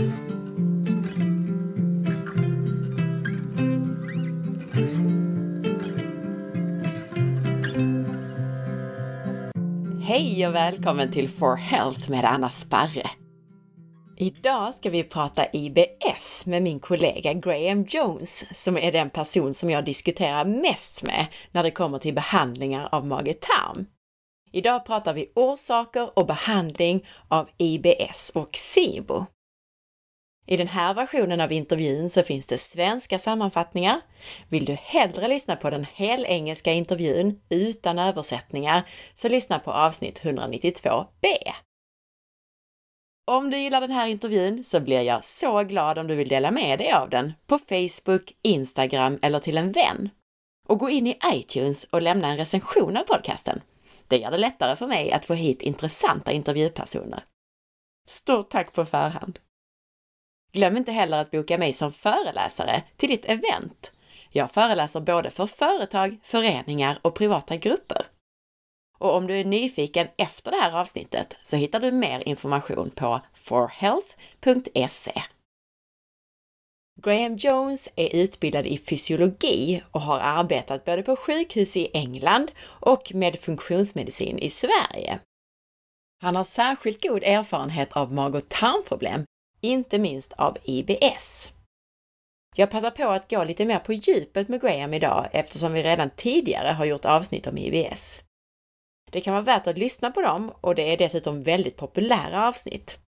Hej och välkommen till For Health med Anna Sparre. Idag ska vi prata IBS med min kollega Graham Jones, som är den person som jag diskuterar mest med när det kommer till behandlingar av mage-tarm. Idag pratar vi orsaker och behandling av IBS och SIBO. I den här versionen av intervjun så finns det svenska sammanfattningar. Vill du hellre lyssna på den helengelska intervjun utan översättningar så lyssna på avsnitt 192b. Om du gillar den här intervjun så blir jag så glad om du vill dela med dig av den på Facebook, Instagram eller till en vän. Och gå in i iTunes och lämna en recension av podcasten. Det gör det lättare för mig att få hit intressanta intervjupersoner. Stort tack på förhand! Glöm inte heller att boka mig som föreläsare till ditt event. Jag föreläser både för företag, föreningar och privata grupper. Och om du är nyfiken efter det här avsnittet så hittar du mer information på forhealth.se. Graham Jones är utbildad i fysiologi och har arbetat både på sjukhus i England och med funktionsmedicin i Sverige. Han har särskilt god erfarenhet av mag och tarmproblem, inte minst av IBS. Jag passar på att gå lite mer på djupet med Graham idag eftersom vi redan tidigare har gjort avsnitt om IBS. Det kan vara värt att lyssna på dem och det är dessutom väldigt populära avsnitt.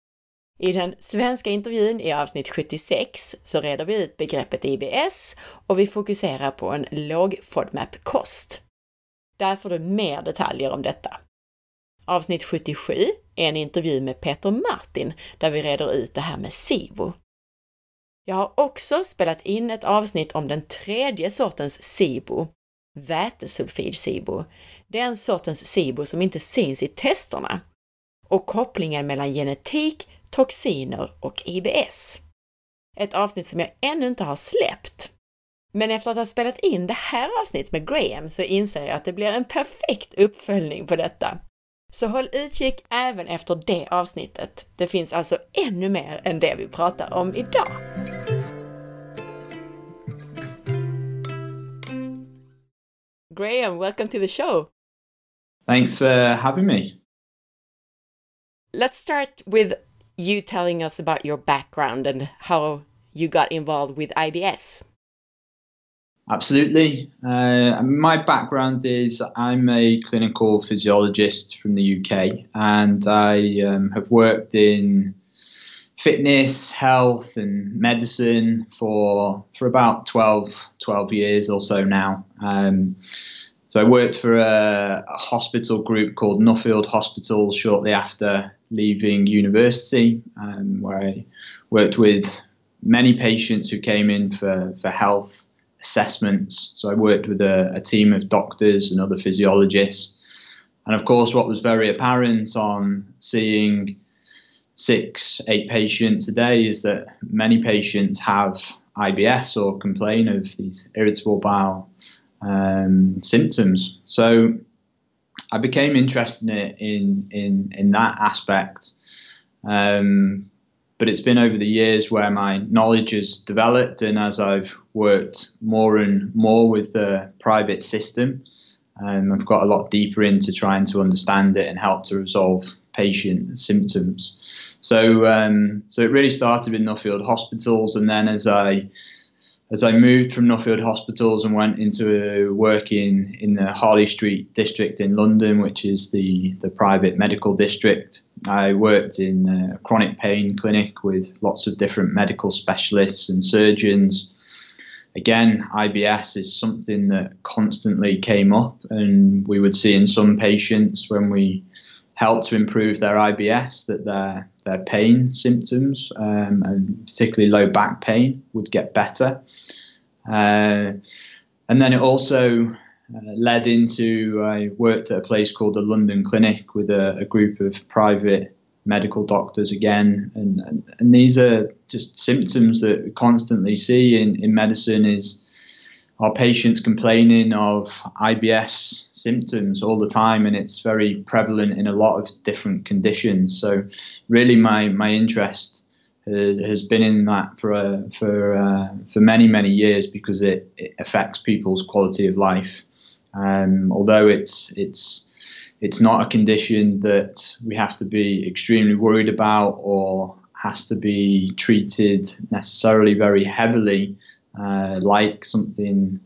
I den svenska intervjun i avsnitt 76 så reder vi ut begreppet IBS och vi fokuserar på en låg FODMAP-kost. Där får du mer detaljer om detta. Avsnitt 77 är en intervju med Peter Martin där vi reder ut det här med SIBO. Jag har också spelat in ett avsnitt om den tredje sortens SIBO, vätesulfid-SIBO. Den sortens SIBO som inte syns i testerna och kopplingen mellan genetik, toxiner och IBS. Ett avsnitt som jag ännu inte har släppt. Men efter att ha spelat in det här avsnittet med Graham så inser jag att det blir en perfekt uppföljning på detta. Så håll utkik även efter det avsnittet. Det finns alltså ännu mer än det vi pratar om idag. Graham, welcome to the show. Thanks for having me. Let's start with you telling us about your background and how you got involved with IBS. Absolutely. Uh, my background is I'm a clinical physiologist from the UK and I um, have worked in fitness, health, and medicine for for about 12, 12 years or so now. Um, so I worked for a, a, hospital group called Nuffield Hospital shortly after leaving university, um, where I worked with many patients who came in for, for health assessments. So I worked with a, a team of doctors and other physiologists. And of course, what was very apparent on seeing six, eight patients a day is that many patients have IBS or complain of these irritable bowel um, symptoms. So I became interested in in in, that aspect. Um, but it's been over the years where my knowledge has developed, and as I've worked more and more with the private system, um, I've got a lot deeper into trying to understand it and help to resolve patient symptoms. So, um, so it really started with Nuffield Hospitals, and then as I as I moved from Nuffield Hospitals and went into uh, working in the Harley Street district in London, which is the, the private medical district, I worked in a chronic pain clinic with lots of different medical specialists and surgeons. Again, IBS is something that constantly came up, and we would see in some patients when we helped to improve their IBS that their their pain symptoms um, and particularly low back pain would get better. Uh, and then it also uh, led into I worked at a place called the London Clinic with a, a group of private medical doctors again, and, and, and these are just symptoms that we constantly see in, in medicine is our patients complaining of IBS symptoms all the time, and it's very prevalent in a lot of different conditions. So, really, my my interest has been in that for uh, for uh, for many many years because it, it, affects people's quality of life. Um, although it's it's it's not a condition that we have to be extremely worried about or has to be treated necessarily very heavily, uh, like something.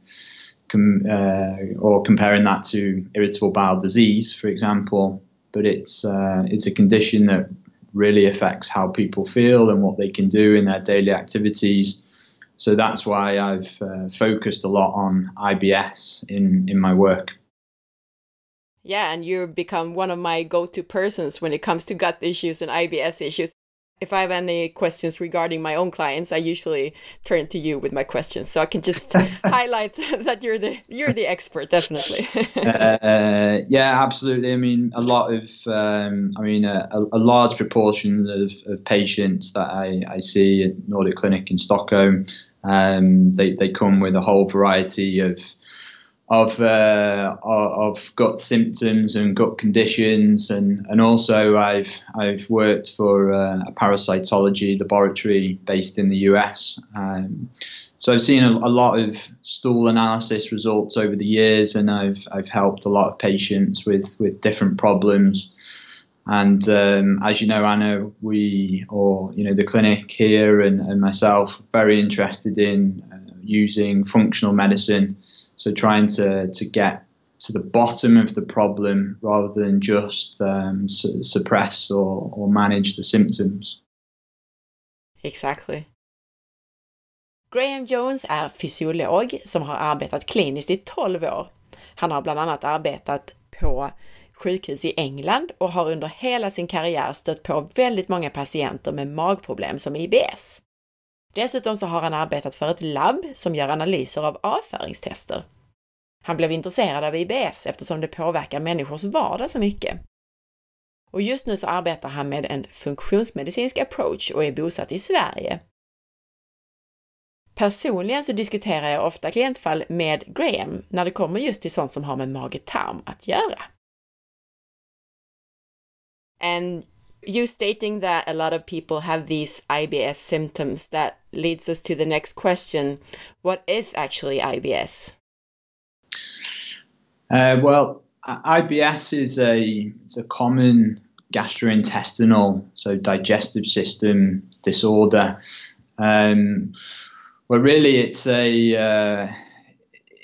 Com- uh, or comparing that to irritable bowel disease, for example, but it's uh, it's a condition that really affects how people feel and what they can do in their daily activities. So that's why I've uh, focused a lot on IBS in, in my work. Yeah, and you've become one of my go to persons when it comes to gut issues and IBS issues if I have any questions regarding my own clients, I usually turn to you with my questions, so I can just highlight that you're the you're the expert, definitely. uh, yeah, absolutely. I mean, a lot of, um, I mean, a, a, large proportion of, of patients that I, I see at Nordic Clinic in Stockholm, um, they they come with a whole variety of of uh, of gut symptoms and gut conditions, and and also I've I've worked for uh, a parasitology laboratory based in the US. Um, so I've seen a, a, lot of stool analysis results over the years, and I've I've helped a lot of patients with with different problems. And um, as you know, Anna, we or you know the clinic here and, and myself very interested in uh, using functional medicine so trying to, to get to the bottom of the problem rather than just um, su suppress or, or manage the symptoms. Exactly. Graham Jones är fysiolog som har arbetat kliniskt i 12 år. Han har bland annat arbetat på sjukhus i England och har under hela sin karriär stött på väldigt många patienter med magproblem som IBS. Dessutom så har han arbetat för ett labb som gör analyser av avföringstester. Han blev intresserad av IBS eftersom det påverkar människors vardag så mycket. Och just nu så arbetar han med en funktionsmedicinsk approach och är bosatt i Sverige. Personligen så diskuterar jag ofta klientfall med Graham när det kommer just till sånt som har med mage-tarm att göra. And you stating that a lot of people have these IBS symptoms that leads us to the next question. What is actually IBS? Uh, well, IBS is a it's a common gastrointestinal, so digestive system disorder. Um, well, really, it's a uh,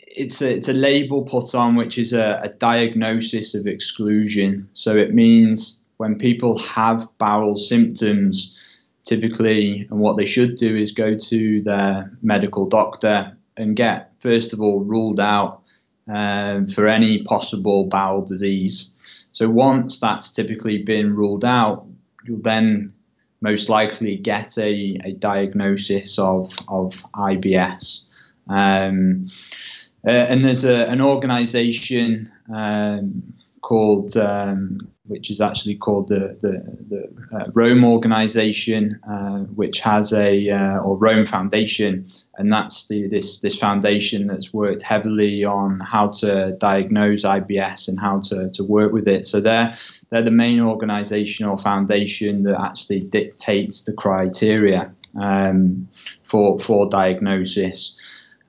it's a it's a label put on which is a, a diagnosis of exclusion. So it means when people have bowel symptoms, typically, and what they should do is go to their medical doctor and get, first of all, ruled out um, for any possible bowel disease. So once that's typically been ruled out, you'll then most likely get a, a diagnosis of, of IBS. Um, uh, and there's a, an organization um, called um, which is actually called the the, the uh, Rome organization, uh, which has a uh, or Rome Foundation, and that's the this this foundation that's worked heavily on how to diagnose IBS and how to, to work with it. So they're they're the main organization or foundation that actually dictates the criteria um, for for diagnosis.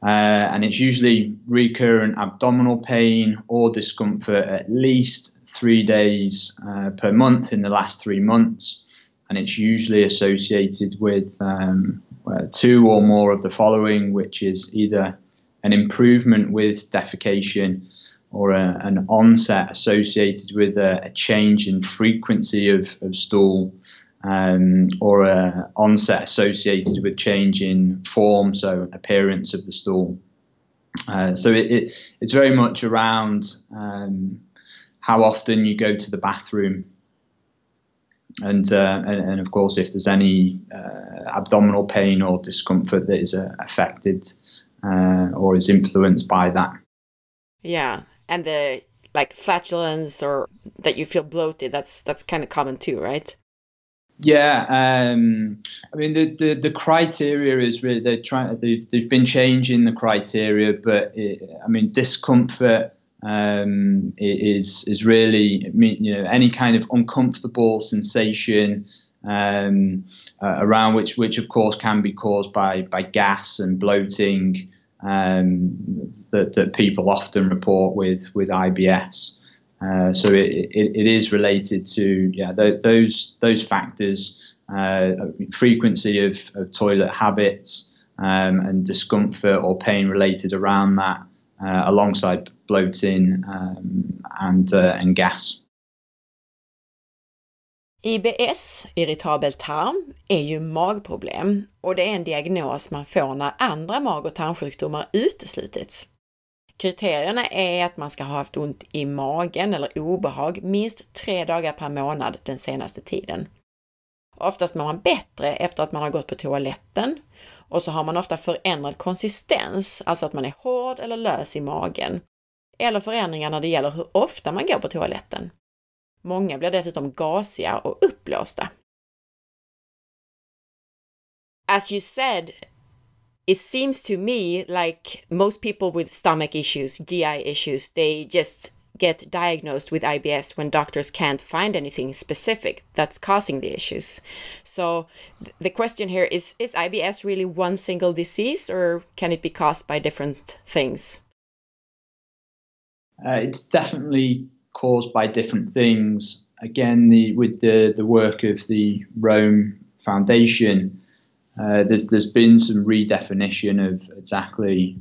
Uh, and it's usually recurrent abdominal pain or discomfort at least three days uh, per month in the last three months, and it's usually associated with um, uh, two or more of the following, which is either an improvement with defecation or a, an onset associated with a, a, change in frequency of, of stool. Um, or an onset associated with change in form, so appearance of the stool. Uh, so it, it, it's very much around um, how often you go to the bathroom, and uh, and, and, of course if there's any uh, abdominal pain or discomfort that is uh, affected uh, or is influenced by that. Yeah, and the like flatulence or that you feel bloated. That's that's kind of common too, right? Yeah, um, I mean the, the, the criteria is really they're trying they've they've been changing the criteria, but it, I mean discomfort um, is is really you know any kind of uncomfortable sensation um, uh, around which, which of course can be caused by by gas and bloating um, that, that people often report with with IBS. Uh, so it, it, it is related to yeah th- those those factors, uh, frequency of, of toilet habits um, and discomfort or pain related around that, uh, alongside bloating um, and uh, and gas. IBS, irritabel tarm, är ju magproblem och det är en diagnos man får när andra mag och tarmsjukdomar uteslutits. Kriterierna är att man ska ha haft ont i magen eller obehag minst tre dagar per månad den senaste tiden. Oftast mår man bättre efter att man har gått på toaletten och så har man ofta förändrad konsistens, alltså att man är hård eller lös i magen. Eller förändringar när det gäller hur ofta man går på toaletten. Många blir dessutom gasiga och uppblåsta. As you said, it seems to me like most people with stomach issues, GI issues, they just get diagnosed with IBS when doctors can't find anything specific that's causing the issues. So th the question here is is IBS really one single disease or can it be caused by different things? Uh, it's definitely caused by different things. Again, the, with the, the work of the Rome Foundation, uh, there's there's been some redefinition of exactly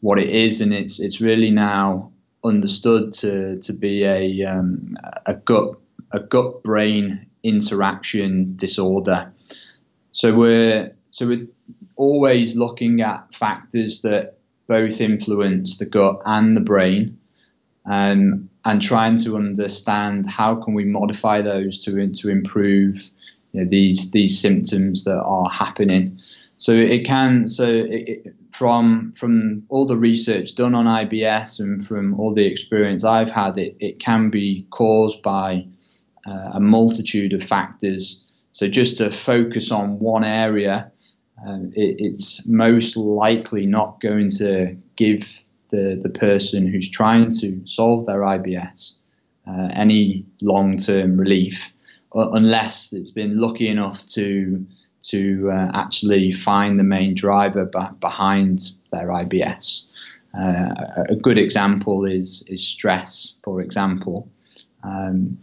what it is, and it's it's really now understood to to be a um, a gut a gut brain interaction disorder. So we're so we're always looking at factors that both influence the gut and the brain, um, and trying to understand how can we modify those to to improve you know, these these symptoms that are happening. So it can so it, it, from from all the research done on IBS and from all the experience I've had, it, it can be caused by uh, a multitude of factors. So just to focus on one area, uh, it, it's most likely not going to give the, the person who's trying to solve their IBS uh, any long term relief unless it's been lucky enough to to uh, actually find the main driver b- behind their IBS. Uh, a good example is is stress, for example. Um,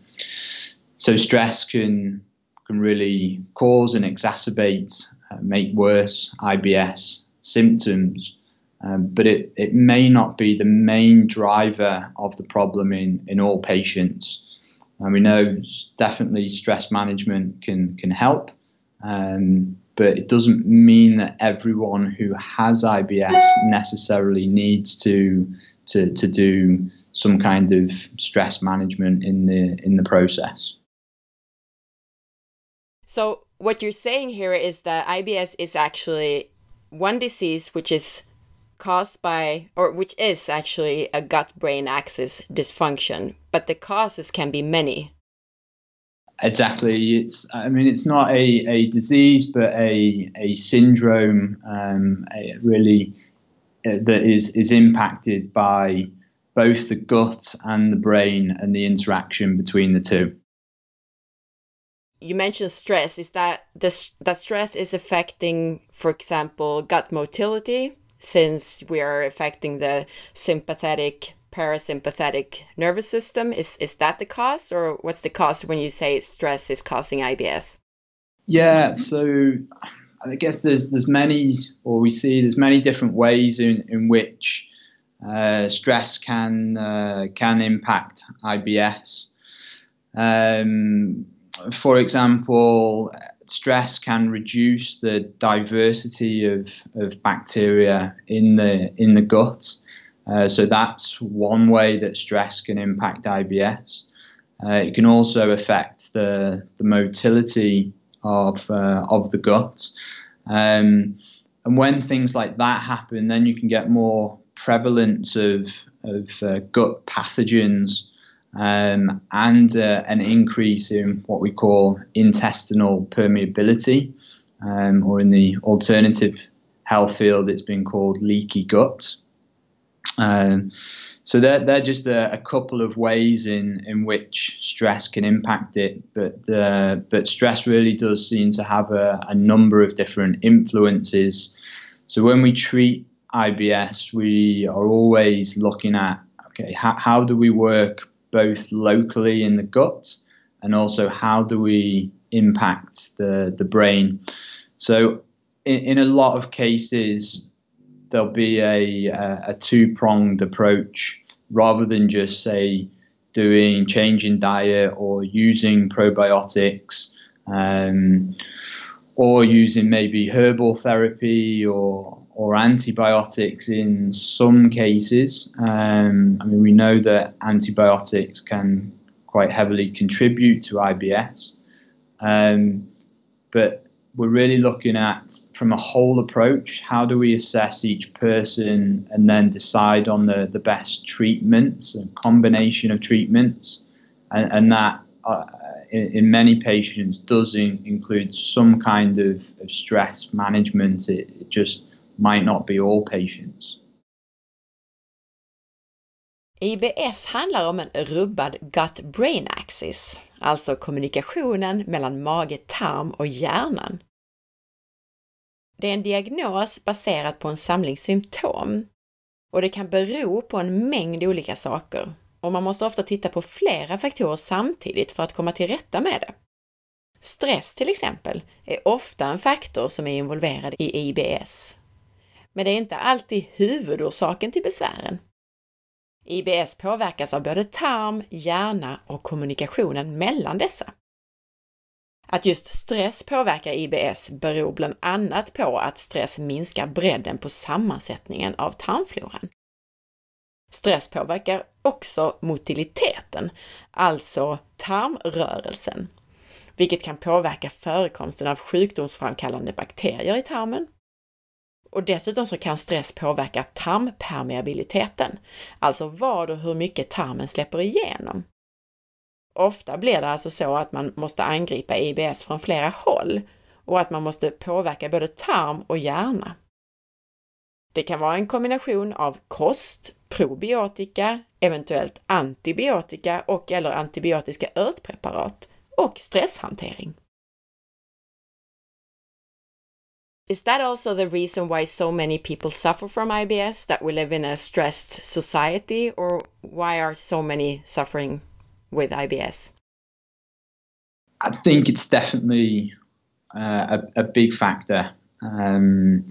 so stress can can really cause and exacerbate, uh, make worse IBS symptoms um, but it, it may not be the main driver of the problem in, in all patients. And we know definitely stress management can, can help, um, but it doesn't mean that everyone who has IBS necessarily needs to, to, to do some kind of stress management in the, in the process. So, what you're saying here is that IBS is actually one disease which is caused by, or which is actually a gut brain axis dysfunction, but the causes can be many. Exactly. It's, I mean, it's not a, a disease, but a, a syndrome um, a really uh, that is, is impacted by both the gut and the brain and the interaction between the two. You mentioned stress. Is that the that stress is affecting, for example, gut motility, since we are affecting the sympathetic parasympathetic nervous system is is that the cause or what's the cause when you say stress is causing IBS yeah so I guess there's there's many or we see there's many different ways in in which uh, stress can uh, can impact IBS um, for example stress can reduce the diversity of, of bacteria in the in the gut. Uh, so that's one way that stress can impact IBS. Uh, it can also affect the the motility of uh, of the gut. Um, and when things like that happen, then you can get more prevalence of of uh, gut pathogens um, and uh, an increase in what we call intestinal permeability, um, or in the alternative health field, it's been called leaky gut. Um, so they're, they're just a, a, couple of ways in, in which stress can impact it, but uh, but stress really does seem to have a, a number of different influences. So when we treat IBS, we are always looking at okay, how, how do we work both locally in the gut and also how do we impact the, the brain. So in, in a lot of cases, there'll be a, a, a two pronged approach rather than just say doing changing diet or using probiotics um, or using maybe herbal therapy or or antibiotics in some cases. Um, I mean, we know that antibiotics can quite heavily contribute to IBS, um, but we're really looking at from a whole approach how do we assess each person and then decide on the, the best treatments and combination of treatments? And, and that uh, in, in, many patients does in, include some kind of, of stress management. It, it just might not be all patients IBS handlar om en rubbad gut-brain axis, alltså kommunikationen mellan mage, tarm och hjärnan. Det är en diagnos baserad på en samling symptom och det kan bero på en mängd olika saker och man måste ofta titta på flera faktorer samtidigt för att komma till rätta med det. Stress till exempel är ofta en faktor som är involverad i IBS. Men det är inte alltid huvudorsaken till besvären. IBS påverkas av både tarm, hjärna och kommunikationen mellan dessa. Att just stress påverkar IBS beror bland annat på att stress minskar bredden på sammansättningen av tarmfloran. Stress påverkar också motiliteten, alltså tarmrörelsen, vilket kan påverka förekomsten av sjukdomsframkallande bakterier i tarmen. Och dessutom så kan stress påverka tarmpermeabiliteten, alltså vad och hur mycket tarmen släpper igenom. Ofta blir det alltså så att man måste angripa IBS från flera håll och att man måste påverka både tarm och hjärna. Det kan vara en kombination av kost, probiotika, eventuellt antibiotika och eller antibiotiska örtpreparat och stresshantering. Is that also the reason why so many people suffer from IBS, that we live in a stressed society, or why are so many suffering with IBS? I think it's definitely uh, a, a, big factor. Um,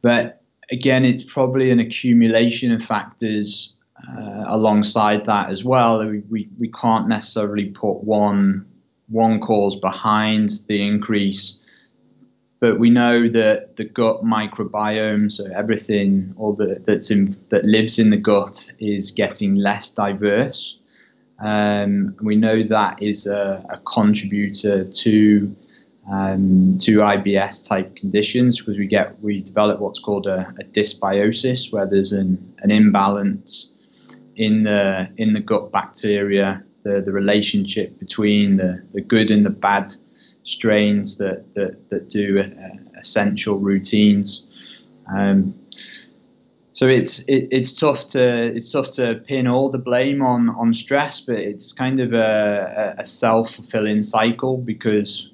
but again, it's probably an accumulation of factors uh, alongside that as well. We, we, we can't necessarily put one one cause behind the increase, but we know that the gut microbiome, so everything all the, that's in, that lives in the gut, is getting less diverse. Um, we know that is a, a contributor to um, to IBS type conditions because we get we develop what's called a, a dysbiosis where there's an, an imbalance in the in the gut bacteria the, the relationship between the, the good and the bad strains that that, that do uh, essential routines um, so it's it, it's tough to it's tough to pin all the blame on on stress, but it's kind of a, a self fulfilling cycle because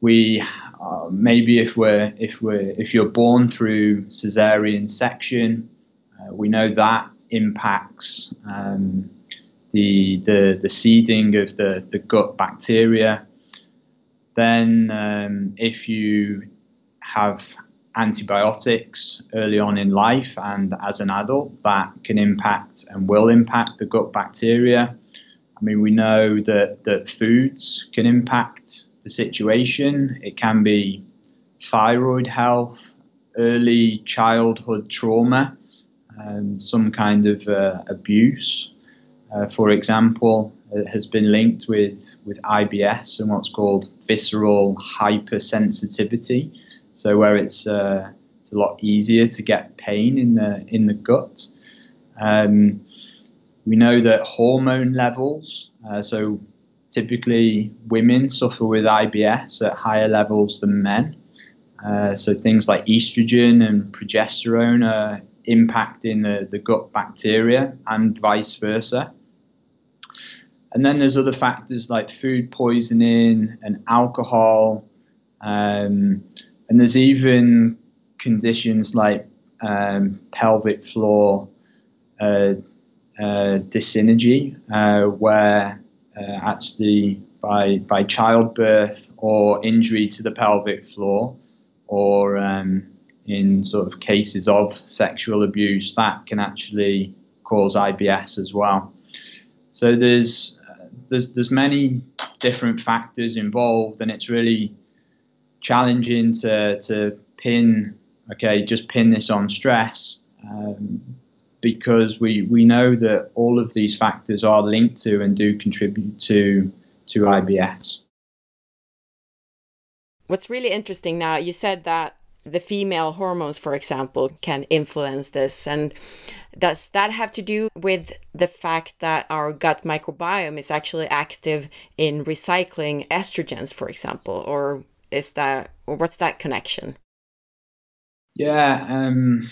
we uh, maybe if we're if we're if you're born through cesarean section, uh, we know that impacts um, the the the seeding of the the gut bacteria. Then um, if you have antibiotics early on in life and as an adult, that can impact and will impact the gut bacteria. I mean, we know that, that foods can impact the situation. It can be thyroid health, early childhood trauma, and some kind of uh, abuse. Uh, for example, has been linked with, with IBS and what's called visceral hypersensitivity so where it's uh, it's a lot easier to get pain in the in the gut. Um, we know that hormone levels, uh, so typically women suffer with IBS at higher levels than men. Uh, so things like estrogen and progesterone are impacting the, the gut bacteria and vice versa. And then there's other factors like food poisoning and alcohol. Um, and there's even conditions like um, pelvic floor uh, uh, dyssynergy, uh, where uh, actually by, by childbirth or injury to the pelvic floor, or um, in sort of cases of sexual abuse, that can actually cause IBS as well. So there's there's there's many different factors involved, and it's really challenging to to pin okay just pin this on stress um, because we we know that all of these factors are linked to and do contribute to to IBS. What's really interesting now, you said that the female hormones, for example, can influence this. And does that have to do with the fact that our gut microbiome is actually active in recycling estrogens, for example? Or is that, or what's that connection? Yeah, um,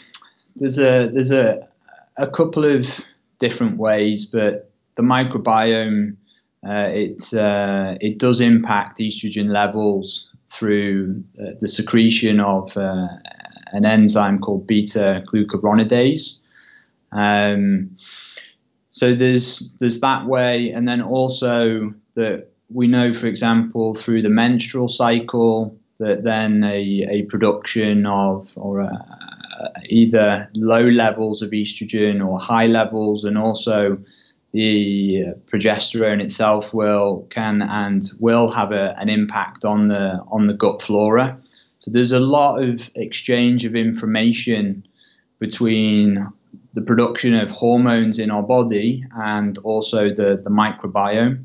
there's a there's a a couple of different ways, but the microbiome uh, it uh, it does impact estrogen levels through uh, the secretion of uh, an enzyme called beta glucuronidase. Um, so there's there's that way, and then also that we know, for example, through the menstrual cycle, that then a, a production of or a, either low levels of estrogen or high levels, and also the progesterone itself will can and will have a, an impact on the on the gut flora. So there's a lot of exchange of information between the production of hormones in our body and also the, the microbiome.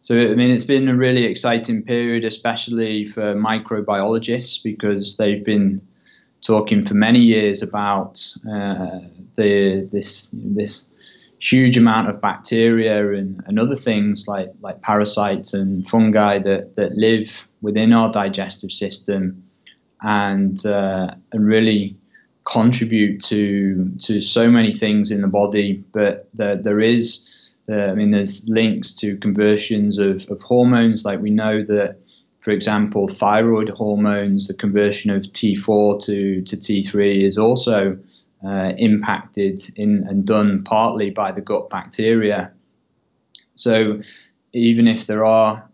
So I mean it's been a really exciting period, especially for microbiologists, because they've been talking for many years about uh, the this this huge amount of bacteria and, and other things like, like parasites and fungi that, that live within our digestive system and uh, and really contribute to to so many things in the body. But there, there is, uh, I mean, there's links to conversions of, of hormones. Like we know that, for example, thyroid hormones, the conversion of T4 to to T3 is also uh, impacted in and done partly by the gut bacteria. So even if there are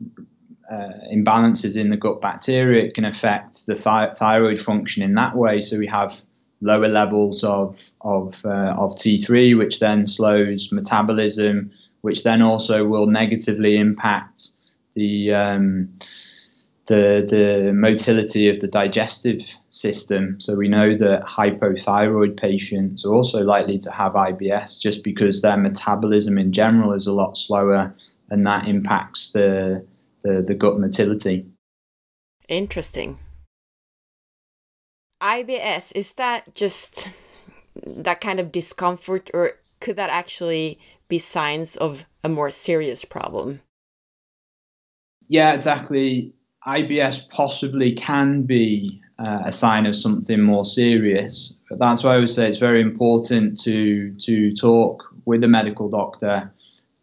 uh, imbalances in the gut bacteria, it can affect the thi- thyroid function in that way. So we have lower levels of of uh, of T3, which then slows metabolism, which then also will negatively impact the um, the the motility of the digestive system. So we know that hypothyroid patients are also likely to have IBS just because their metabolism in general is a lot slower, and that impacts the the, the gut motility. Interesting. IBS is that just that kind of discomfort, or could that actually be signs of a more serious problem? Yeah, exactly IBS possibly can be uh, a sign of something more serious. But that's why I would say it's very important to to talk with a medical doctor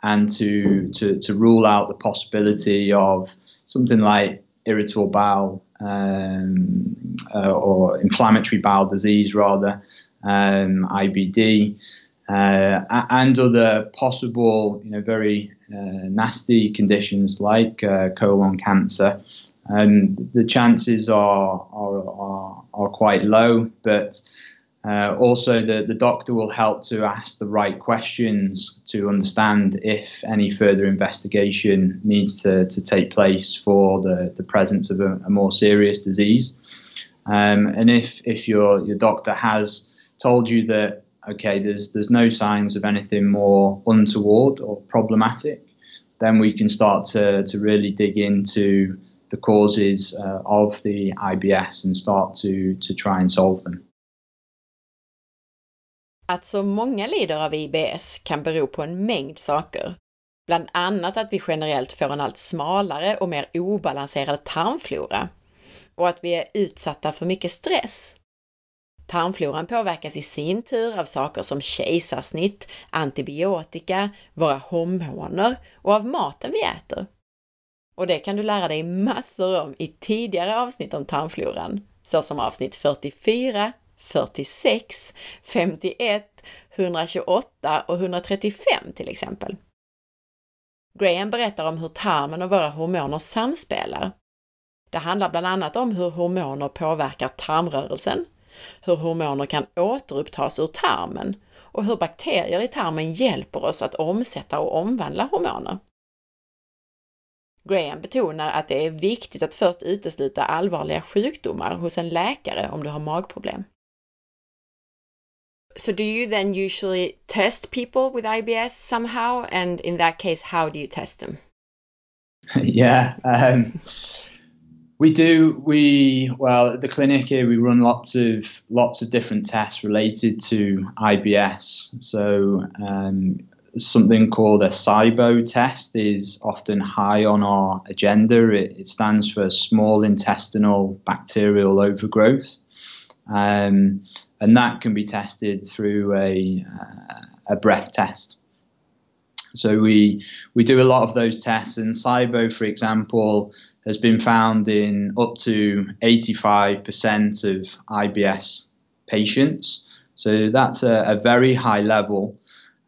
and to to, to rule out the possibility of something like irritable bowel um, uh, or inflammatory bowel disease, rather um, IBD. Uh, and other possible, you know, very uh, nasty conditions like uh, colon cancer and the chances are are, are, are quite low, but uh, also the, the doctor will help to ask the right questions to understand if any further investigation needs to, to take place for the, the presence of a, a more serious disease. Um, and if, if your, your doctor has told you that, okay, there's, there's no signs of anything more untoward or problematic, then we can start to, to really dig into the causes uh, of the IBS and start to, to try and solve them. Att så många lider av IBS kan bero på en mängd saker. Bland annat att vi generellt får en allt smalare och mer obalanserad tarmflora och att vi är utsatta för mycket stress. Tarmfloran påverkas i sin tur av saker som kejsarsnitt, antibiotika, våra hormoner och av maten vi äter. Och det kan du lära dig massor om i tidigare avsnitt om tarmfloran, såsom avsnitt 44, 46, 51, 128 och 135 till exempel. Graham berättar om hur tarmen och våra hormoner samspelar. Det handlar bland annat om hur hormoner påverkar tarmrörelsen, hur hormoner kan återupptas ur tarmen och hur bakterier i tarmen hjälper oss att omsätta och omvandla hormoner. Graham betonar att det är viktigt att först utesluta allvarliga sjukdomar hos en läkare om du har magproblem. So do you then usually test people with IBS somehow? And in that case, how do you test them? yeah. Um, we do. We well at the clinic here we run lots of lots of different tests related to IBS. So um, something called a SIBO test is often high on our agenda. It, it stands for small intestinal bacterial overgrowth. Um, and that can be tested through a, uh, a breath test. So we we do a lot of those tests, and SIBO, for example, has been found in up to 85% of IBS patients. So that's a, a very high level.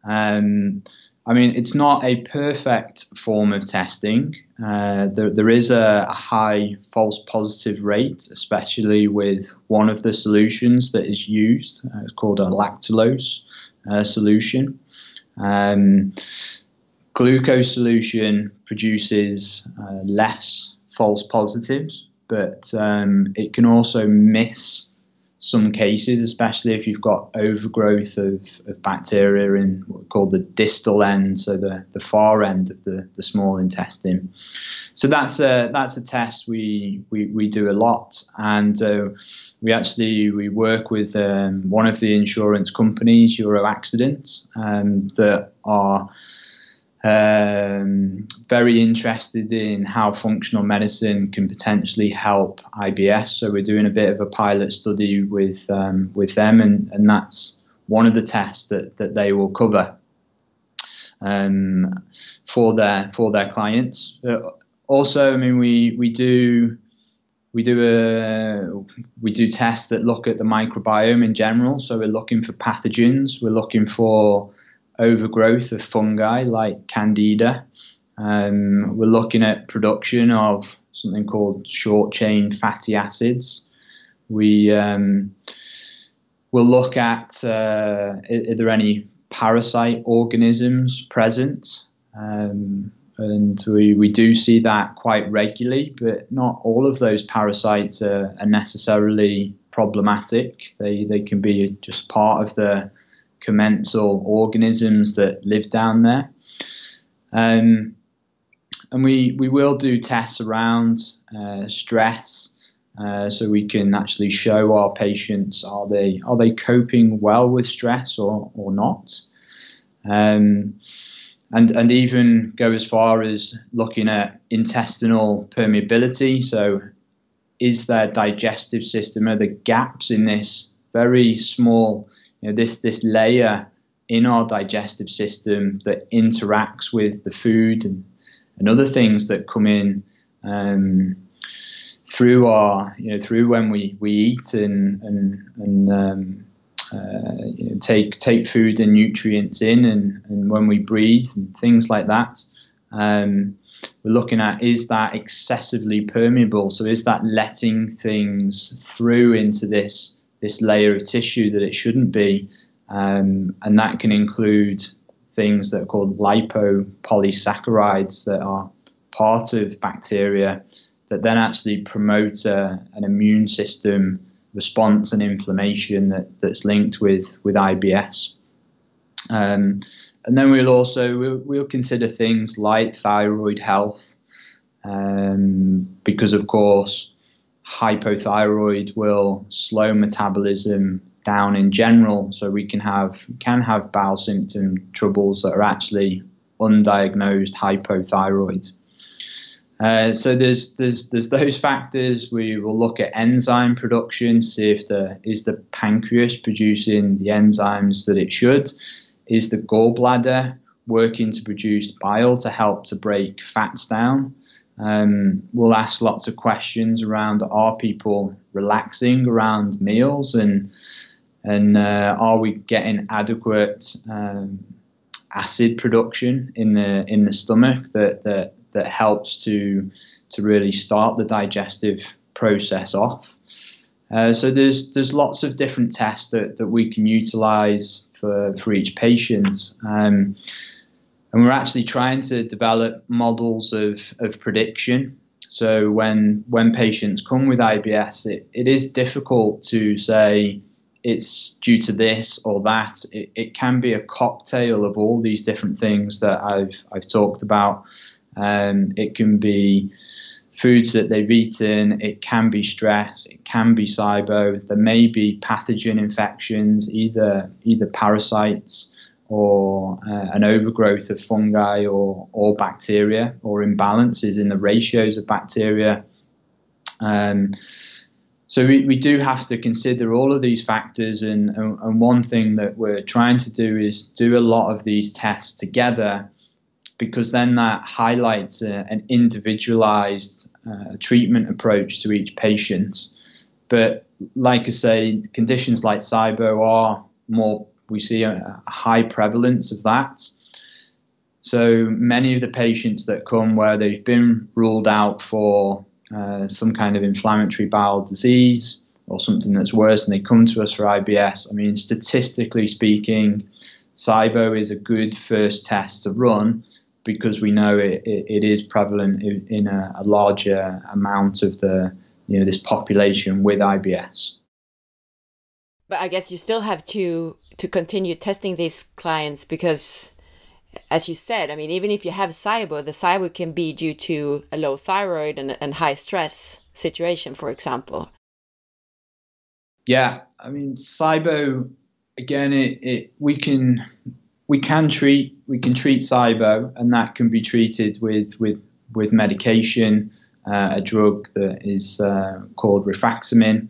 Um, I mean, it's not a perfect form of testing. Uh, there, there is a, a, high false positive rate, especially with one of the solutions that is used. Uh, it's called a lactulose uh, solution. Um, glucose solution produces uh, less false positives, but um, it can also miss some cases, especially if you've got overgrowth of, of bacteria in what we call the distal end, so the, the far end of the, the small intestine. So that's a that's a test we we, we do a lot, and uh, we actually we work with um, one of the insurance companies, Euro Accident, um, that are um, very interested in how functional medicine can potentially help IBS. So we're doing a bit of a pilot study with um, with them, and, and that's one of the tests that, that they will cover um, for their for their clients. Uh, also, I mean, we we do we do a we do tests that look at the microbiome in general. So we're looking for pathogens. We're looking for overgrowth of fungi like candida. Um, we're looking at production of something called short chain fatty acids. We um, will look at uh, are there any parasite organisms present. Um, and we, we do see that quite regularly, but not all of those parasites are, are necessarily problematic. They, they can be just part of the commensal organisms that live down there. Um, and we, we will do tests around uh, stress, uh, so we can actually show our patients are they are they coping well with stress or or not, um, and and even go as far as looking at intestinal permeability. So, is their digestive system are the gaps in this very small you know, this this layer in our digestive system that interacts with the food and, and other things that come in um, through our you know through when we, we eat and and, and um, uh, you know, take take food and nutrients in and, and when we breathe and things like that. Um, we're looking at is that excessively permeable? So is that letting things through into this this layer of tissue that it shouldn't be. Um, and that can include things that are called lipopolysaccharides that are part of bacteria that then actually promote a, an immune system response and inflammation that, that's linked with, with IBS. Um, and then we'll also we'll, we'll, consider things like thyroid health, um, because of course hypothyroid will slow metabolism down in general. So we can have can have bowel symptom troubles that are actually undiagnosed hypothyroid. Uh, so there's there's there's those factors. We will look at enzyme production, see if the is the pancreas producing the enzymes that it should. Is the gallbladder working to produce bile to help to break fats down? Um, we'll ask lots of questions around are people relaxing around meals and and uh, are we getting adequate um, acid production in the in the stomach that that that helps to to really start the digestive process off. Uh, so there's there's lots of different tests that, that we can utilize for, for each patient. Um, and we're actually trying to develop models of, of prediction. So when when patients come with IBS, it, it is difficult to say it's due to this or that. It, it can be a cocktail of all these different things that I've I've talked about. Um, it can be foods that they've eaten. It can be stress. It can be SIBO. There may be pathogen infections, either either parasites or uh, an overgrowth of fungi or, or bacteria or imbalances in the ratios of bacteria. Um, so we, we do have to consider all of these factors and, and, and, one thing that we're trying to do is do a lot of these tests together because then that highlights a, an individualized uh, treatment approach to each patient. But like I say, conditions like SIBO are more we see a, a high prevalence of that. So many of the patients that come where they've been ruled out for uh, some kind of inflammatory bowel disease or something that's worse, and they come to us for IBS. I mean, statistically speaking, SIBO is a good first test to run because we know it, it, it is prevalent in, in a, a larger amount of the you know this population with IBS. But I guess you still have to to continue testing these clients because as you said, I mean, even if you have SIBO, the SIBO can be due to a low thyroid and, and high stress situation, for example. Yeah, I mean, SIBO, again, it, it we can we can treat we can treat SIBO, and that can be treated with with with medication, uh, a drug that is uh, called rifaximin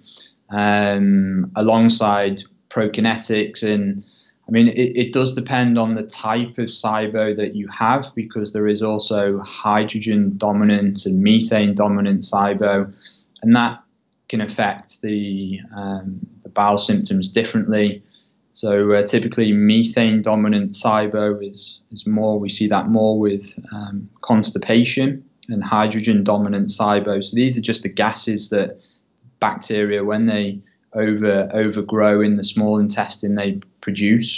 um, alongside prokinetics. And I mean, it, it, does depend on the type of SIBO that you have because there is also hydrogen dominant and methane dominant SIBO, and that can affect the, um, the bowel symptoms differently. So uh, typically, methane dominant SIBO is, is more, we see that more with um, constipation and hydrogen dominant SIBO. So these are just the gases that bacteria when they over overgrow in the small intestine they produce.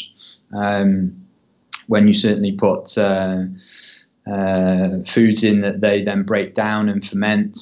Um, when you certainly put uh, uh, foods in that they then break down and ferment.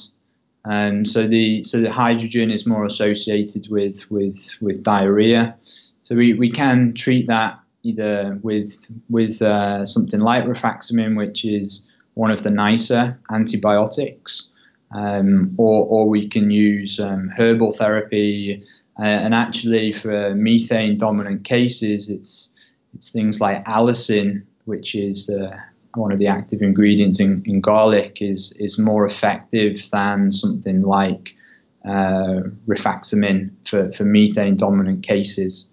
Um, so the so the hydrogen is more associated with with with diarrhea. So we, we can treat that either with with uh, something like rifaximin, which is one of the nicer antibiotics, um, or, or we can use um, herbal therapy. Uh, and actually, for methane dominant cases, it's, it's things like allicin, which is uh, one of the active ingredients in, in garlic, is, is more effective than something like uh, rifaximin for, for methane dominant cases.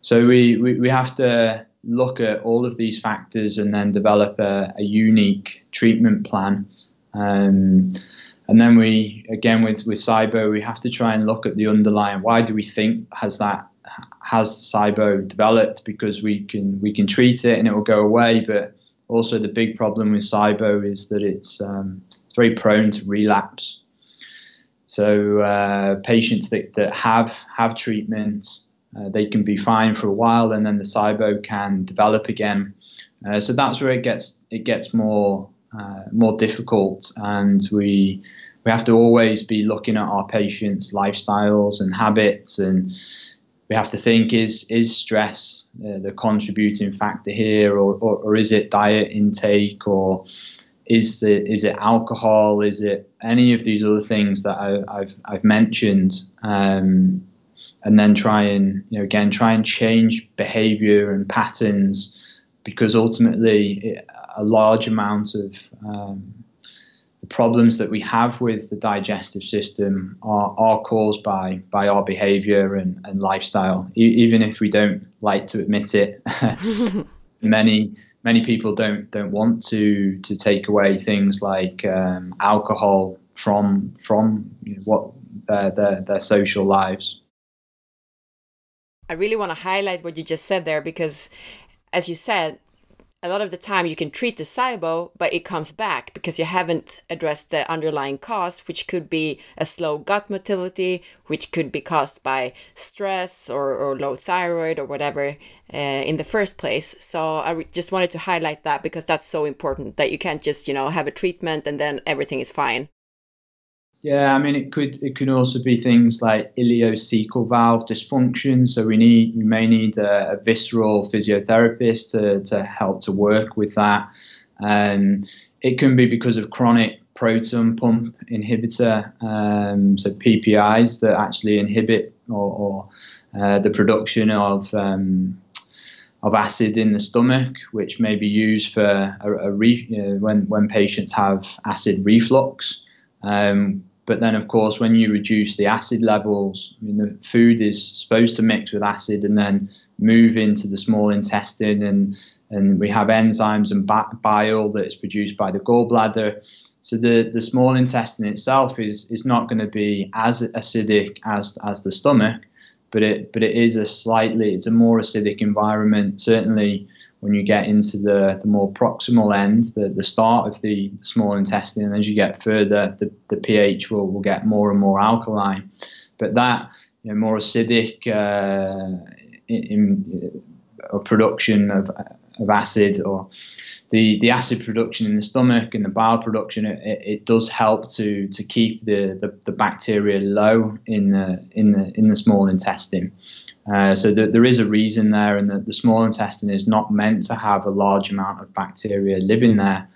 So we, we, we have to look at all of these factors and then develop a, a unique treatment plan. Um, and then we, again, with, with SIBO, we have to try and look at the underlying. Why do we think has that has SIBO developed? Because we can we can treat it and it will go away. But also the big problem with SIBO is that it's um, very prone to relapse. So uh, patients that, that have have treatment, uh, they can be fine for a while, and then the SIBO can develop again. Uh, so that's where it gets it gets more uh, more difficult, and we we have to always be looking at our patients' lifestyles and habits, and we have to think: is is stress uh, the contributing factor here, or, or, or is it diet intake, or is it is it alcohol? Is it any of these other things that I, have I've mentioned? Um, and then try and you know again try and change behavior and patterns because ultimately a large amount of um, the problems that we have with the digestive system are, are caused by by our behavior and, and lifestyle. E- even if we don't like to admit it many many people don't don't want to to take away things like um, alcohol from from you know, what their, their their social lives. I really want to highlight what you just said there because as you said a lot of the time you can treat the SIBO, but it comes back because you haven't addressed the underlying cause, which could be a slow gut motility, which could be caused by stress or, or low thyroid or whatever uh, in the first place. So I just wanted to highlight that because that's so important that you can't just, you know, have a treatment and then everything is fine. Yeah, I mean, it could it could also be things like ileocecal valve dysfunction. So we need we may need a, a visceral physiotherapist to, to help to work with that. Um, it can be because of chronic proton pump inhibitor, um, so PPIs that actually inhibit or, or uh, the production of um, of acid in the stomach, which may be used for a, a re, you know, when when patients have acid reflux. Um, but then, of course, when you reduce the acid levels, I mean, the food is supposed to mix with acid and then move into the small intestine, and and we have enzymes and bile that is produced by the gallbladder. So the, the small intestine itself is is not going to be as acidic as as the stomach, but it but it is a slightly it's a more acidic environment. Certainly, when you get into the, the more proximal end, the, the start of the small intestine, and as you get further, the, the pH will, will get more and more alkaline. But that you know, more acidic uh, in, in production of, of acid or the, the acid production in the stomach and the bile production, it, it does help to, to keep the, the, the bacteria low in the, in the, in the small intestine. Uh, so the, there is a reason there, and that the small intestine is not meant to have a large amount of bacteria living there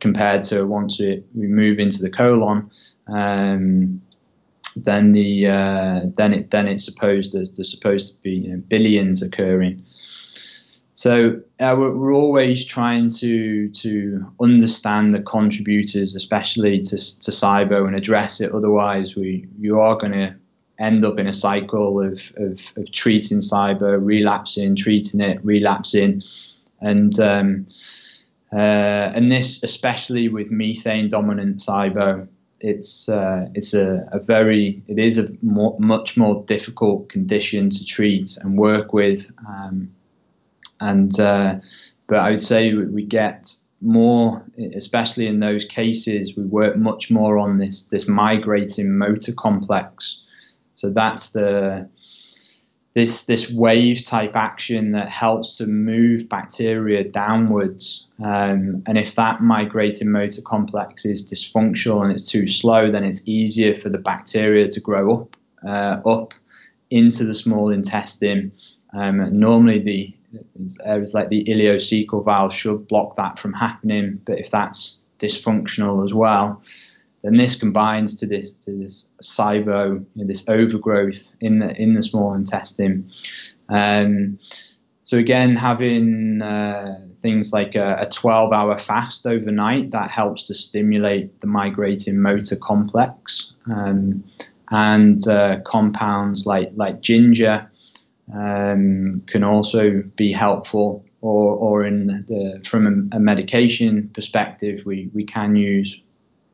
compared to once we, we move into the colon. Um, then the uh, then it then it's supposed there's, there's supposed to be you know, billions occurring. So uh, we're, we're, always trying to to understand the contributors, especially to to SIBO, and address it. Otherwise, we you are going to end up in a cycle of, of, of treating SIBO, relapsing, treating it, relapsing, and um, uh, and this especially with methane dominant SIBO, it's uh, it's a, a, very it is a more, much more difficult condition to treat and work with, um, and uh, but I would say we get more, especially in those cases, we work much more on this this migrating motor complex so that's the this this wave type action that helps to move bacteria downwards. Um, and if that migrating motor complex is dysfunctional and it's too slow, then it's easier for the bacteria to grow up uh, up into the small intestine. Um, normally, the areas like the ileocecal valve should block that from happening, but if that's dysfunctional as well, then this combines to this to this SIBO, you know, this overgrowth in the in the small intestine. Um, so again, having uh, things like a, a 12-hour fast overnight that helps to stimulate the migrating motor complex, um, and uh, compounds like like ginger um, can also be helpful. Or, or in the, from a, a medication perspective, we, we can use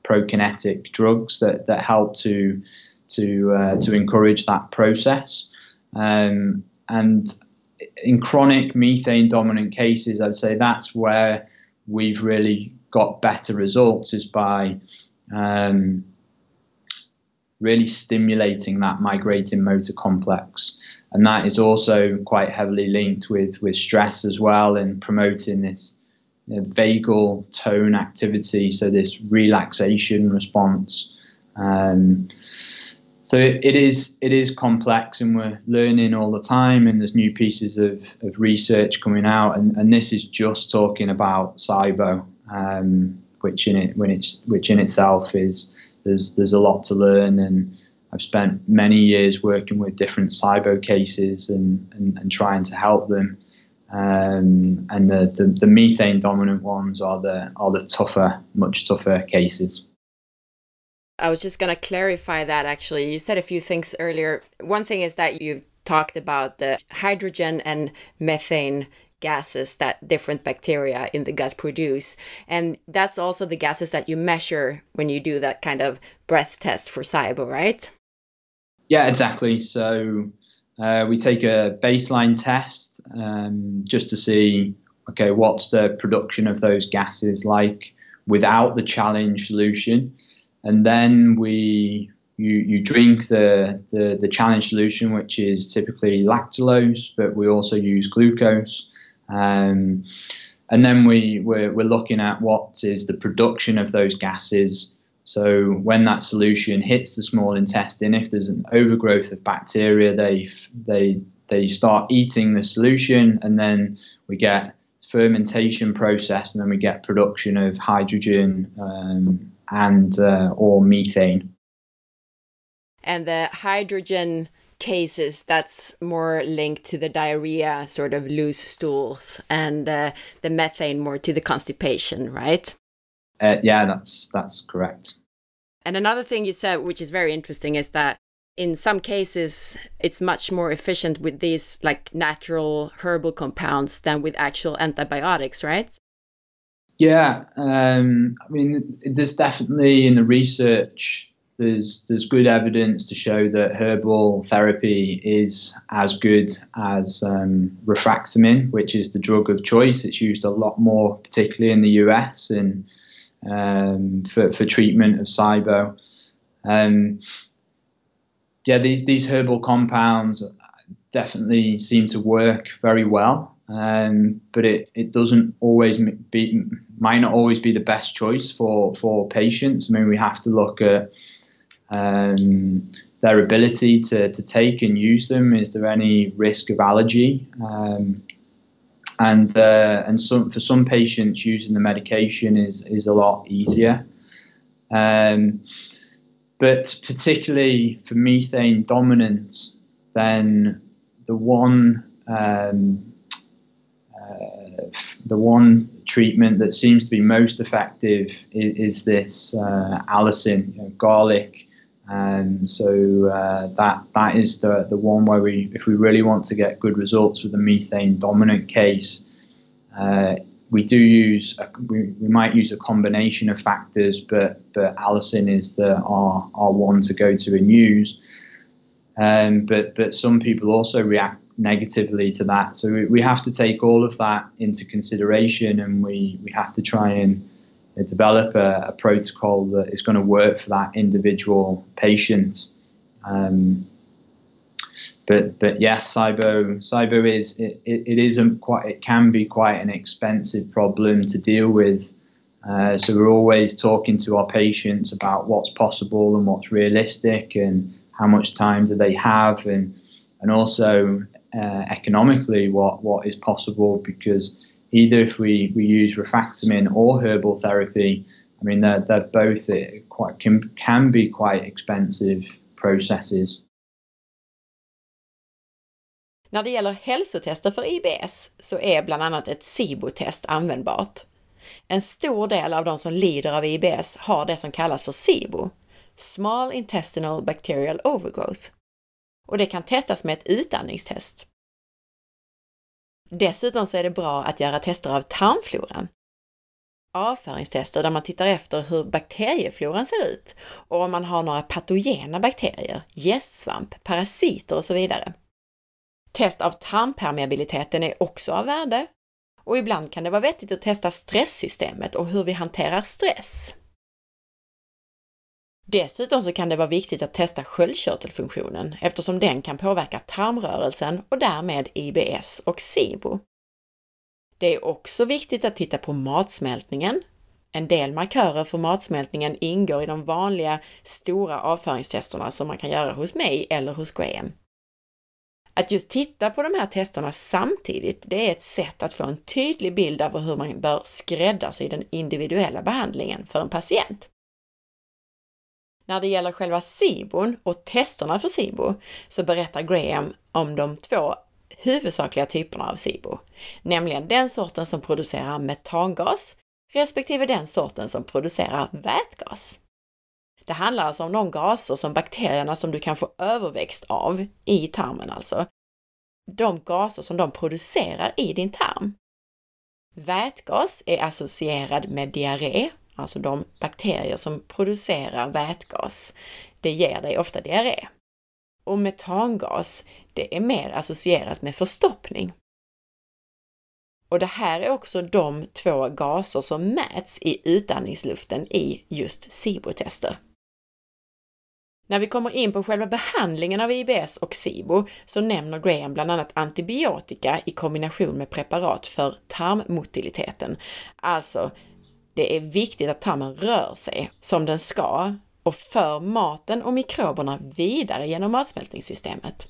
prokinetic drugs that, that help to to uh, to encourage that process. Um, and in chronic methane dominant cases, I'd say that's where we've really got better results is by um, really stimulating that migrating motor complex. And that is also quite heavily linked with, with stress as well and promoting this you know, vagal tone activity, so this relaxation response. Um, so it, it is it is complex, and we're learning all the time. And there's new pieces of, of research coming out, and, and this is just talking about SIBO, um, which in it when it's which in itself is there's there's a lot to learn and. I've spent many years working with different SIBO cases and, and, and trying to help them um, and the, the, the, methane dominant ones are the are the tougher, much tougher cases. I was just going to clarify that actually. You said a few things earlier. One thing is that you've talked about the hydrogen and methane gases that different bacteria in the gut produce. And that's also the gases that you measure when you do that kind of breath test for SIBO, right? Yeah, exactly. So uh, we take a baseline test um, just to see, okay, what's the production of those gases like without the challenge solution, and then we you, you drink the, the, the challenge solution, which is typically lactulose, but we also use glucose. Um, and then we, we're, we're looking at what is the production of those gases. So when that solution hits the small intestine, if there's an overgrowth of bacteria, they, they, they start eating the solution, and then we get fermentation process, and then we get production of hydrogen um, and uh, or methane. And the hydrogen cases that's more linked to the diarrhea sort of loose stools and uh, the methane more to the constipation right uh, yeah that's that's correct and another thing you said which is very interesting is that in some cases it's much more efficient with these like natural herbal compounds than with actual antibiotics right yeah um, i mean there's definitely in the research there's there's good evidence to show that herbal therapy is as good as um, rifaximin, which is the drug of choice. It's used a lot more, particularly in the US, and um, for for treatment of SIBO. Um, yeah, these these herbal compounds definitely seem to work very well, um, but it, it doesn't always be might not always be the best choice for for patients. I mean, we have to look at um, their ability to, to take and use them. Is there any risk of allergy? Um, and uh, and some, for some patients, using the medication is, is a lot easier. Um, but particularly for methane dominant, then the one um, uh, the one treatment that seems to be most effective is, is this uh, allicin, you know, garlic um, so uh, that that is the the one where we, if we really want to get good results with a methane dominant case, uh, we do use a, we, we might use a combination of factors, but but allicin is the our, our one to go to and use. Um, but but some people also react negatively to that, so we, we have to take all of that into consideration, and we we have to try and develop a, a, protocol that is going to work for that individual patient. Um, but but yes, SIBO SIBO is it, it, it isn't quite it can be quite an expensive problem to deal with. Uh, so we're always talking to our patients about what's possible and what's realistic and how much time do they have and and also uh, economically what what is possible because either if we, we use rifaximin or herbal therapy, I mean, they're, they're both uh, quite can, can be quite expensive processes. När det gäller hälsotester för IBS så är bland annat ett SIBO-test användbart. En stor del av de som lider av IBS har det som kallas för SIBO, Small Intestinal Bacterial Overgrowth. Och det kan testas med ett utandningstest. Dessutom så är det bra att göra tester av tarmfloran. Avföringstester där man tittar efter hur bakteriefloran ser ut och om man har några patogena bakterier, gästsvamp, parasiter och så vidare. Test av tarmpermeabiliteten är också av värde och ibland kan det vara vettigt att testa stresssystemet och hur vi hanterar stress. Dessutom så kan det vara viktigt att testa sköldkörtelfunktionen eftersom den kan påverka tarmrörelsen och därmed IBS och SIBO. Det är också viktigt att titta på matsmältningen. En del markörer för matsmältningen ingår i de vanliga stora avföringstesterna som man kan göra hos mig eller hos Graham. Att just titta på de här testerna samtidigt, det är ett sätt att få en tydlig bild av hur man bör skräddarsy den individuella behandlingen för en patient. När det gäller själva SIBOn och testerna för SIBO så berättar Graham om de två huvudsakliga typerna av SIBO, nämligen den sorten som producerar metangas respektive den sorten som producerar vätgas. Det handlar alltså om de gaser som bakterierna som du kan få överväxt av i tarmen alltså. De gaser som de producerar i din tarm. Vätgas är associerad med diarré, alltså de bakterier som producerar vätgas. Det ger dig ofta diarré. Och metangas, det är mer associerat med förstoppning. Och det här är också de två gaser som mäts i utandningsluften i just SIBO-tester. När vi kommer in på själva behandlingen av IBS och SIBO så nämner Graham bland annat antibiotika i kombination med preparat för tarmmotiliteten. Alltså, det är viktigt att tarmen rör sig som den ska och för maten och mikroberna vidare genom matsmältningssystemet.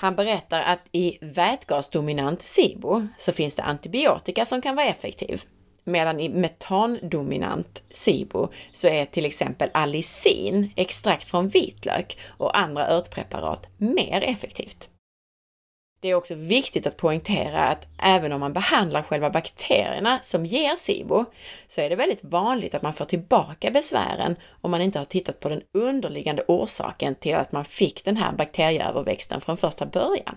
Han berättar att i vätgasdominant SIBO så finns det antibiotika som kan vara effektiv. Medan i metandominant SIBO så är till exempel allicin, extrakt från vitlök och andra örtpreparat mer effektivt. Det är också viktigt att poängtera att även om man behandlar själva bakterierna som ger SIBO, så är det väldigt vanligt att man får tillbaka besvären om man inte har tittat på den underliggande orsaken till att man fick den här bakterieöverväxten från första början.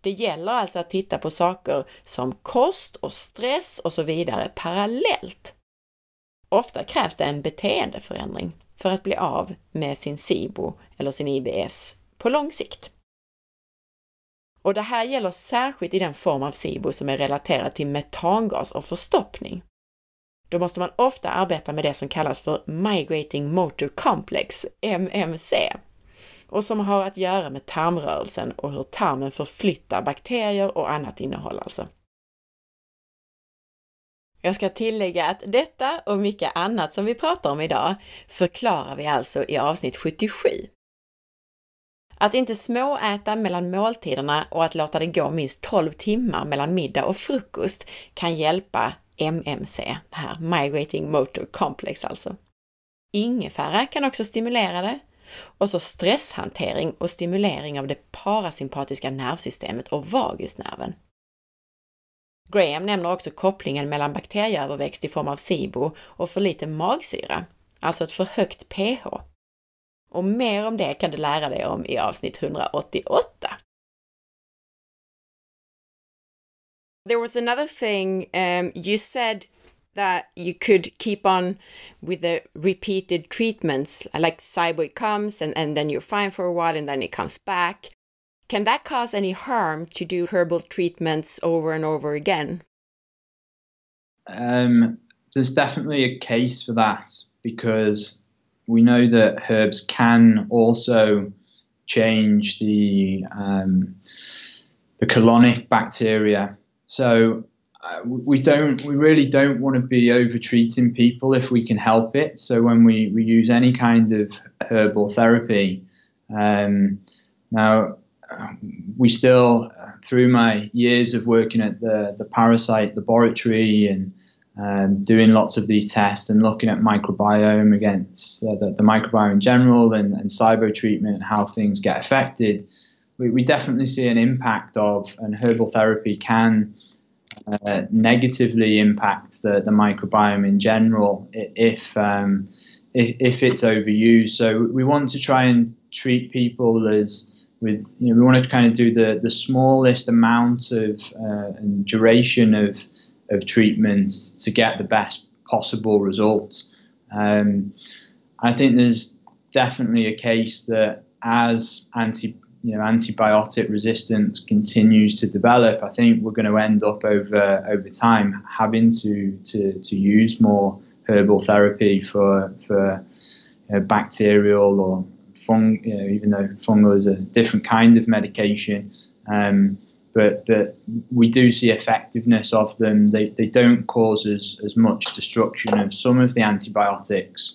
Det gäller alltså att titta på saker som kost och stress och så vidare parallellt. Ofta krävs det en beteendeförändring för att bli av med sin SIBO eller sin IBS på lång sikt. Och det här gäller särskilt i den form av SIBO som är relaterad till metangas och förstoppning. Då måste man ofta arbeta med det som kallas för Migrating Motor Complex, MMC, och som har att göra med tarmrörelsen och hur tarmen förflyttar bakterier och annat innehåll alltså. Jag ska tillägga att detta och mycket annat som vi pratar om idag förklarar vi alltså i avsnitt 77. Att inte småäta mellan måltiderna och att låta det gå minst 12 timmar mellan middag och frukost kan hjälpa MMC, det här Migrating Motor Complex alltså. Ingefära kan också stimulera det. Och så stresshantering och stimulering av det parasympatiska nervsystemet och vagusnerven. Graham nämner också kopplingen mellan bakterieöverväxt i form av SIBO och för lite magsyra, alltså ett för högt pH. Och mer om det kan du lära dig om i avsnitt 188. There was another thing um, you said that you could keep on with the repeated treatments like cyboid comes and, and then you're fine for a while and then it comes back. Can that cause any harm to do herbal treatments over and over again? Um, there's definitely a case for that because we know that herbs can also change the um, the colonic bacteria. So uh, we don't we really don't want to be over treating people if we can help it. So when we, we use any kind of herbal therapy, um, now we still through my years of working at the the parasite laboratory and um, doing lots of these tests and looking at microbiome against uh, the, the, microbiome in general and, and SIBO treatment and how things get affected, we, we definitely see an impact of and herbal therapy can uh, negatively impact the, the microbiome in general if, um, if, if it's overused. So we want to try and treat people as with you know we want to kind of do the the smallest amount of uh, and duration of of treatments to get the best possible result. Um, I think there's definitely a case that as anti you know antibiotic resistance continues to develop, I think we're going to end up over over time having to to, to use more herbal therapy for for you know, bacterial or fung, you know, even though fungal is a different kind of medication. Um, but but we do see effectiveness of them. They, they don't cause as, as much destruction of some of the antibiotics.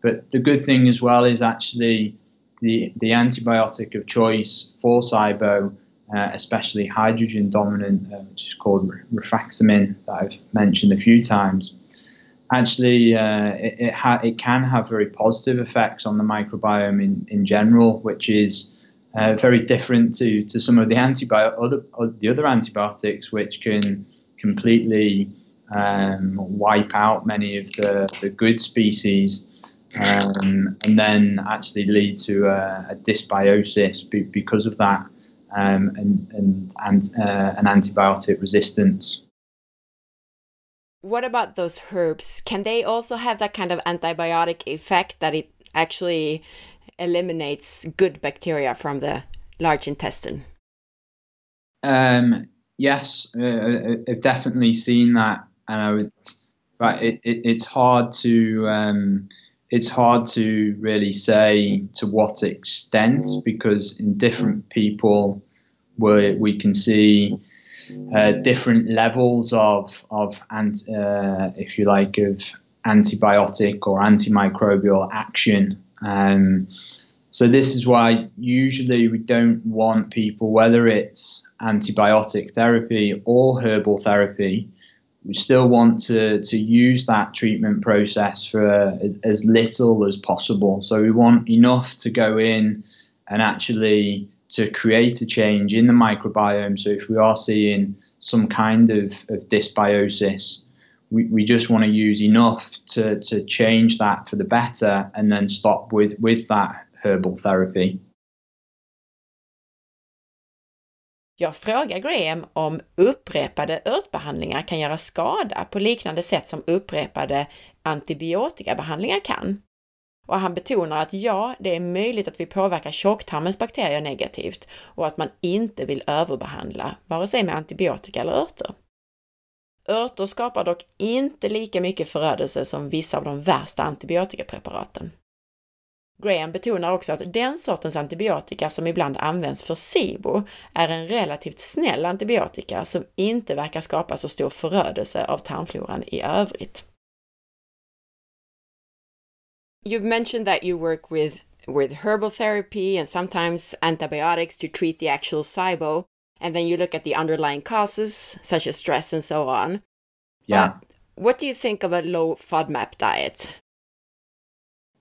But the good thing as well is actually the, the antibiotic of choice for SIBO, uh, especially hydrogen dominant, uh, which is called rifaximin, that I've mentioned a few times. Actually, uh, it, it, ha- it can have very positive effects on the microbiome in, in general, which is uh, very different to, to some of the antibiotic other, the other antibiotics, which can completely um, wipe out many of the, the good species, um, and then actually lead to a, a dysbiosis be, because of that um, and, and, and uh, an antibiotic resistance. What about those herbs? Can they also have that kind of antibiotic effect that it actually eliminates good bacteria from the large intestine? Um, yes, uh, I've definitely seen that, and I would. But it, it, it's hard to um, it's hard to really say to what extent because in different people we we can see uh, different levels of of ant, uh, if you like of antibiotic or antimicrobial action. Um, so this is why usually we don't want people, whether it's antibiotic therapy or herbal therapy, we still want to, to use that treatment process for uh, as, as, little as possible. So we want enough to go in and actually to create a change in the microbiome. So if we are seeing some kind of, of dysbiosis, we, we just want to use enough to, to change that for the better and then stop with, with that herbal therapy. Jag frågar Graham om upprepade örtbehandlingar kan göra skada på liknande sätt som upprepade antibiotikabehandlingar kan. Och han betonar att ja, det är möjligt att vi påverkar tjocktarmens bakterier negativt och att man inte vill överbehandla, vare sig med antibiotika eller örter. Örter skapar dock inte lika mycket förödelse som vissa av de värsta antibiotikapreparaten. Graham betonar också att den sortens antibiotika som ibland används för SIBO är en relativt snäll antibiotika som inte verkar skapa så stor förödelse av tarmfloran i övrigt. You've mentioned that you work with with herbal therapy and sometimes antibiotics to treat the actual SIBO, and then you look at the underlying causes such as stress and so on. Yeah. But what do you think of a low FODMAP diet?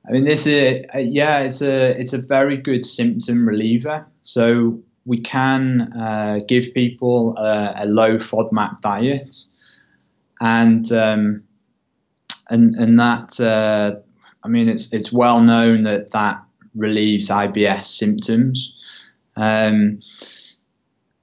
I mean, this is yeah, it's a it's a very good symptom reliever. So we can uh, give people a, a, low FODMAP diet, and um, and and that uh, I mean, it's it's well known that that relieves IBS symptoms. Um,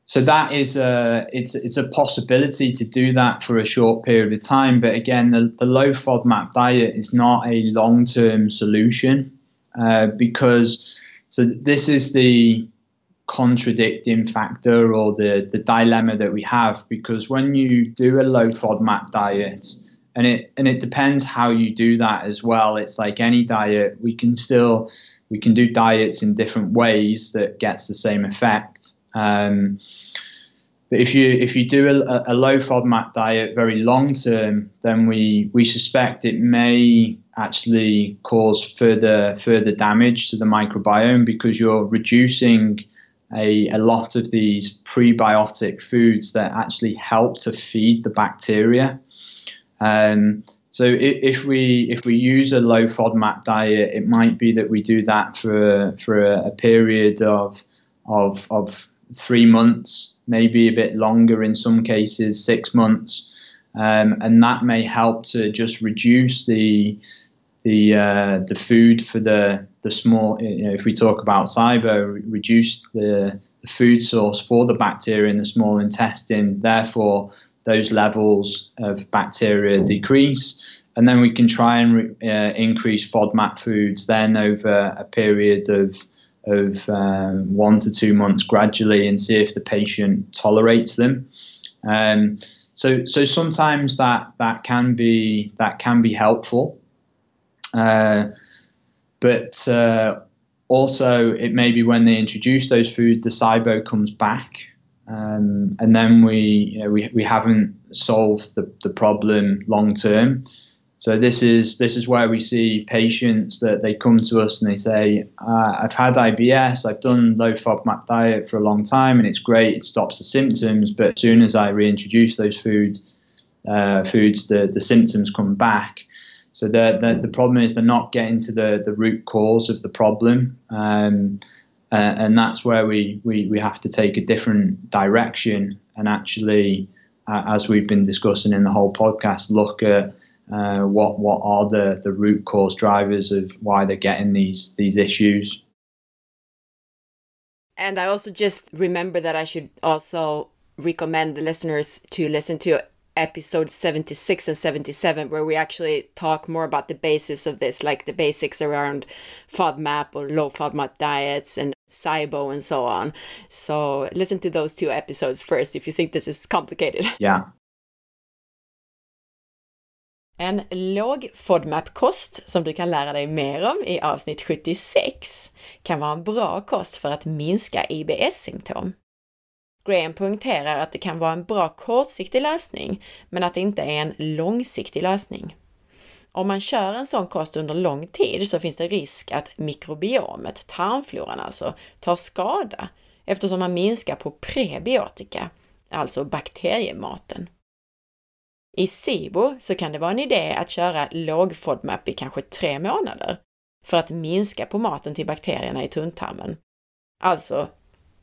so that is a it's it's a possibility to do that for a short period of time. But again, the, the low FODMAP diet is not a long term solution uh, because so this is the contradicting factor or the the dilemma that we have because when you do a low FODMAP diet and it and it depends how you do that as well. It's like any diet, we can still we can do diets in different ways that gets the same effect. Um, but if you if you do a, a low FODMAP diet very long term, then we we suspect it may actually cause further further damage to the microbiome because you're reducing a, a lot of these prebiotic foods that actually help to feed the bacteria. Um, so if, we if we use a low FODMAP diet, it might be that we do that for for a, a period of of of three months, maybe a bit longer in some cases, six months, um, and that may help to just reduce the the uh, the food for the the small. You know, if we talk about SIBO, reduce the, the food source for the bacteria in the small intestine. Therefore, those levels of bacteria decrease. And then we can try and uh, increase FODMAP foods then over a period of of um, one to two months gradually and see if the patient tolerates them. Um, so so sometimes that that can be that can be helpful, uh, but uh, also it may be when they introduce those foods, the SIBO comes back, um, and then we you know, we we haven't solved the, the problem long term. So this is this is where we see patients that they come to us and they say, uh, "I've had IBS, I've done low FODMAP diet for a long time, and it's great. It stops the symptoms, but as soon as I reintroduce those foods, uh, foods, the the symptoms come back." So the, the the problem is they're not getting to the the root cause of the problem, um, uh, and that's where we, we we have to take a different direction and actually as we've been discussing in the whole podcast, look at uh, what what are the, the root cause drivers of why they're getting these these issues. And I also just remember that I should also recommend the listeners to listen to episode 76 and 77 where we actually talk more about the basis of this like the basics around FODMAP or low FODMAP diets and SIBO and so on. So listen to those two episodes first if you think this is complicated. Yeah. En låg FODMAP-kost som du kan lära dig mer om i avsnitt 76 kan vara en bra kost för att minska IBS-symptom. Graham poängterar att det kan vara en bra kortsiktig lösning, men att det inte är en långsiktig lösning. Om man kör en sån kost under lång tid så finns det risk att mikrobiomet, tarmfloran alltså, tar skada eftersom man minskar på prebiotika, alltså bakteriematen. I SIBO så kan det vara en idé att köra låg FODMAP i kanske tre månader för att minska på maten till bakterierna i tunntarmen. Alltså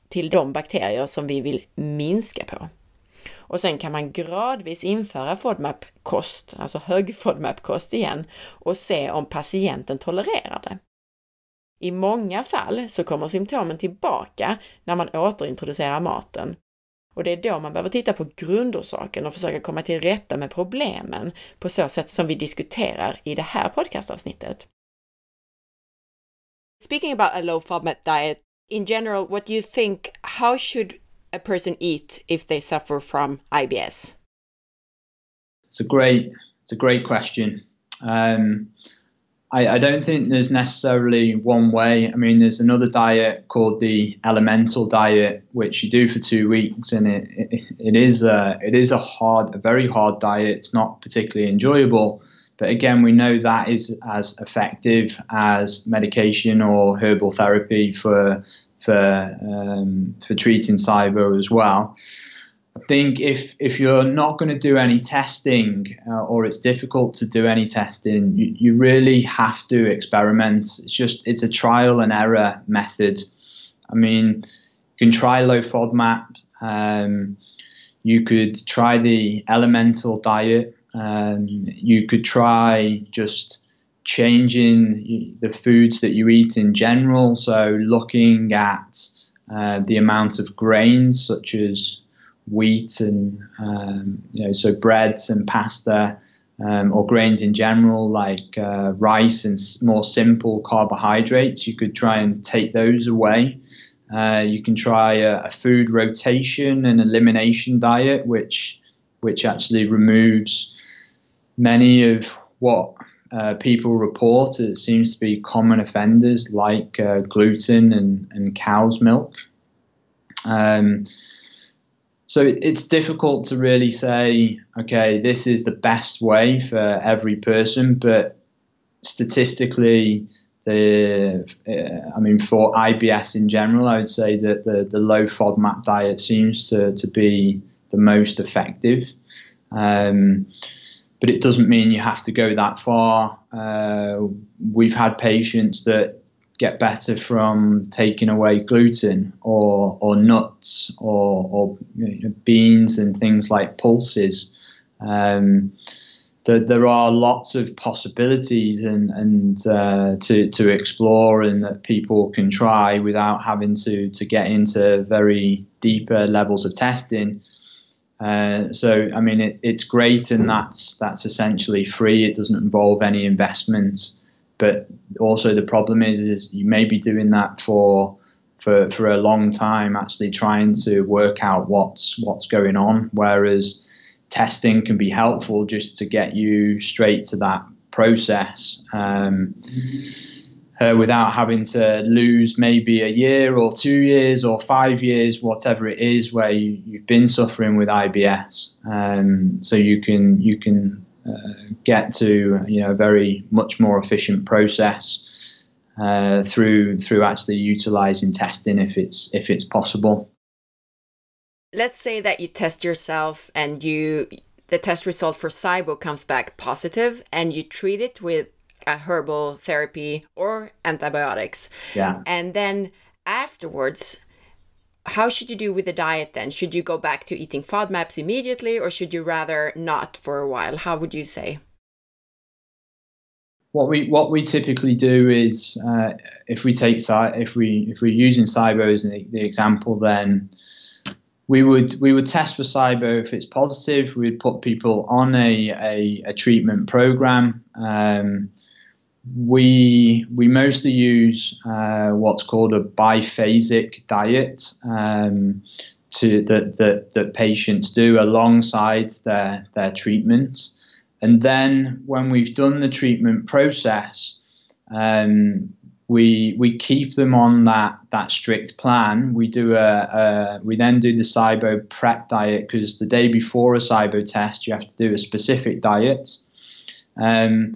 till de bakterier som vi vill minska på. Och sen kan man gradvis införa FODMAP-kost, alltså hög FODMAP-kost igen, och se om patienten tolererar det. I många fall så kommer symptomen tillbaka när man återintroducerar maten. Och det är då man behöver titta på grundorsaken och försöka komma till rätta med problemen på så sätt som vi diskuterar i det här podcastavsnittet. Speaking about a low FODMAP diet, in general, what do you think? How should a person eat if they suffer from IBS? It's a great, it's a great question. Um, I, I, don't think there's necessarily one way. I mean, there's another diet called the elemental diet, which you do for two weeks, and it it, it is a it is a hard, a very hard diet. It's not particularly enjoyable, but again, we know that is as effective as medication or herbal therapy for for um, for treating SIBO as well. I think if if you're not going to do any testing uh, or it's difficult to do any testing, you, you really have to experiment. It's just it's a trial and error method. I mean, you can try low FODMAP. Um, you could try the elemental diet. Um, you could try just changing the foods that you eat in general. So, looking at uh, the amount of grains, such as wheat and um, you know, so breads and pasta, um, or grains in general, like uh, rice and more simple carbohydrates. You could try and take those away. Uh, you can try a, a, food rotation and elimination diet, which which actually removes many of what uh, people report it seems to be common offenders like uh, gluten and, and cow's milk. Um, so it's difficult to really say, okay, this is the best way for every person, but statistically, the uh, I mean, for IBS in general, I would say that the, the low FODMAP diet seems to, to be the most effective. Um, but it doesn't mean you have to go that far. Uh, we've had patients that get better from taking away gluten or, or nuts or, or you know, beans and things like pulses. Um, the, there are lots of possibilities and, and uh, to, to explore and that people can try without having to, to get into very deeper levels of testing. Uh, so I mean, it, it's great, and that's that's essentially free. It doesn't involve any investment, but also the problem is, is you may be doing that for for for a long time, actually trying to work out what's what's going on. Whereas testing can be helpful just to get you straight to that process. Um, mm-hmm uh, without having to lose maybe a year or two years or five years, whatever it is, where you, have been suffering with IBS. Um, so you can you can get to you know a very much more efficient process uh, through through actually utilizing testing if it's if it's possible. Let's say that you test yourself and you the test result for SIBO comes back positive and you treat it with a herbal therapy or antibiotics. Yeah. And then afterwards, how should you do with the diet then? Should you go back to eating FODMAPs immediately or should you rather not for a while? How would you say? What we what we typically do is uh, if we take if we if we're using SIBO as the, the example, then we would we would test for SIBO if it's positive. We'd put people on a a, a treatment program. Um, we we mostly use uh, what's called a biphasic diet um, to that, that that patients do alongside their their treatment, and then when we've done the treatment process, um, we we keep them on that that strict plan. We do a, a we then do the SIBO prep diet because the day before a SIBO test you have to do a specific diet. Um,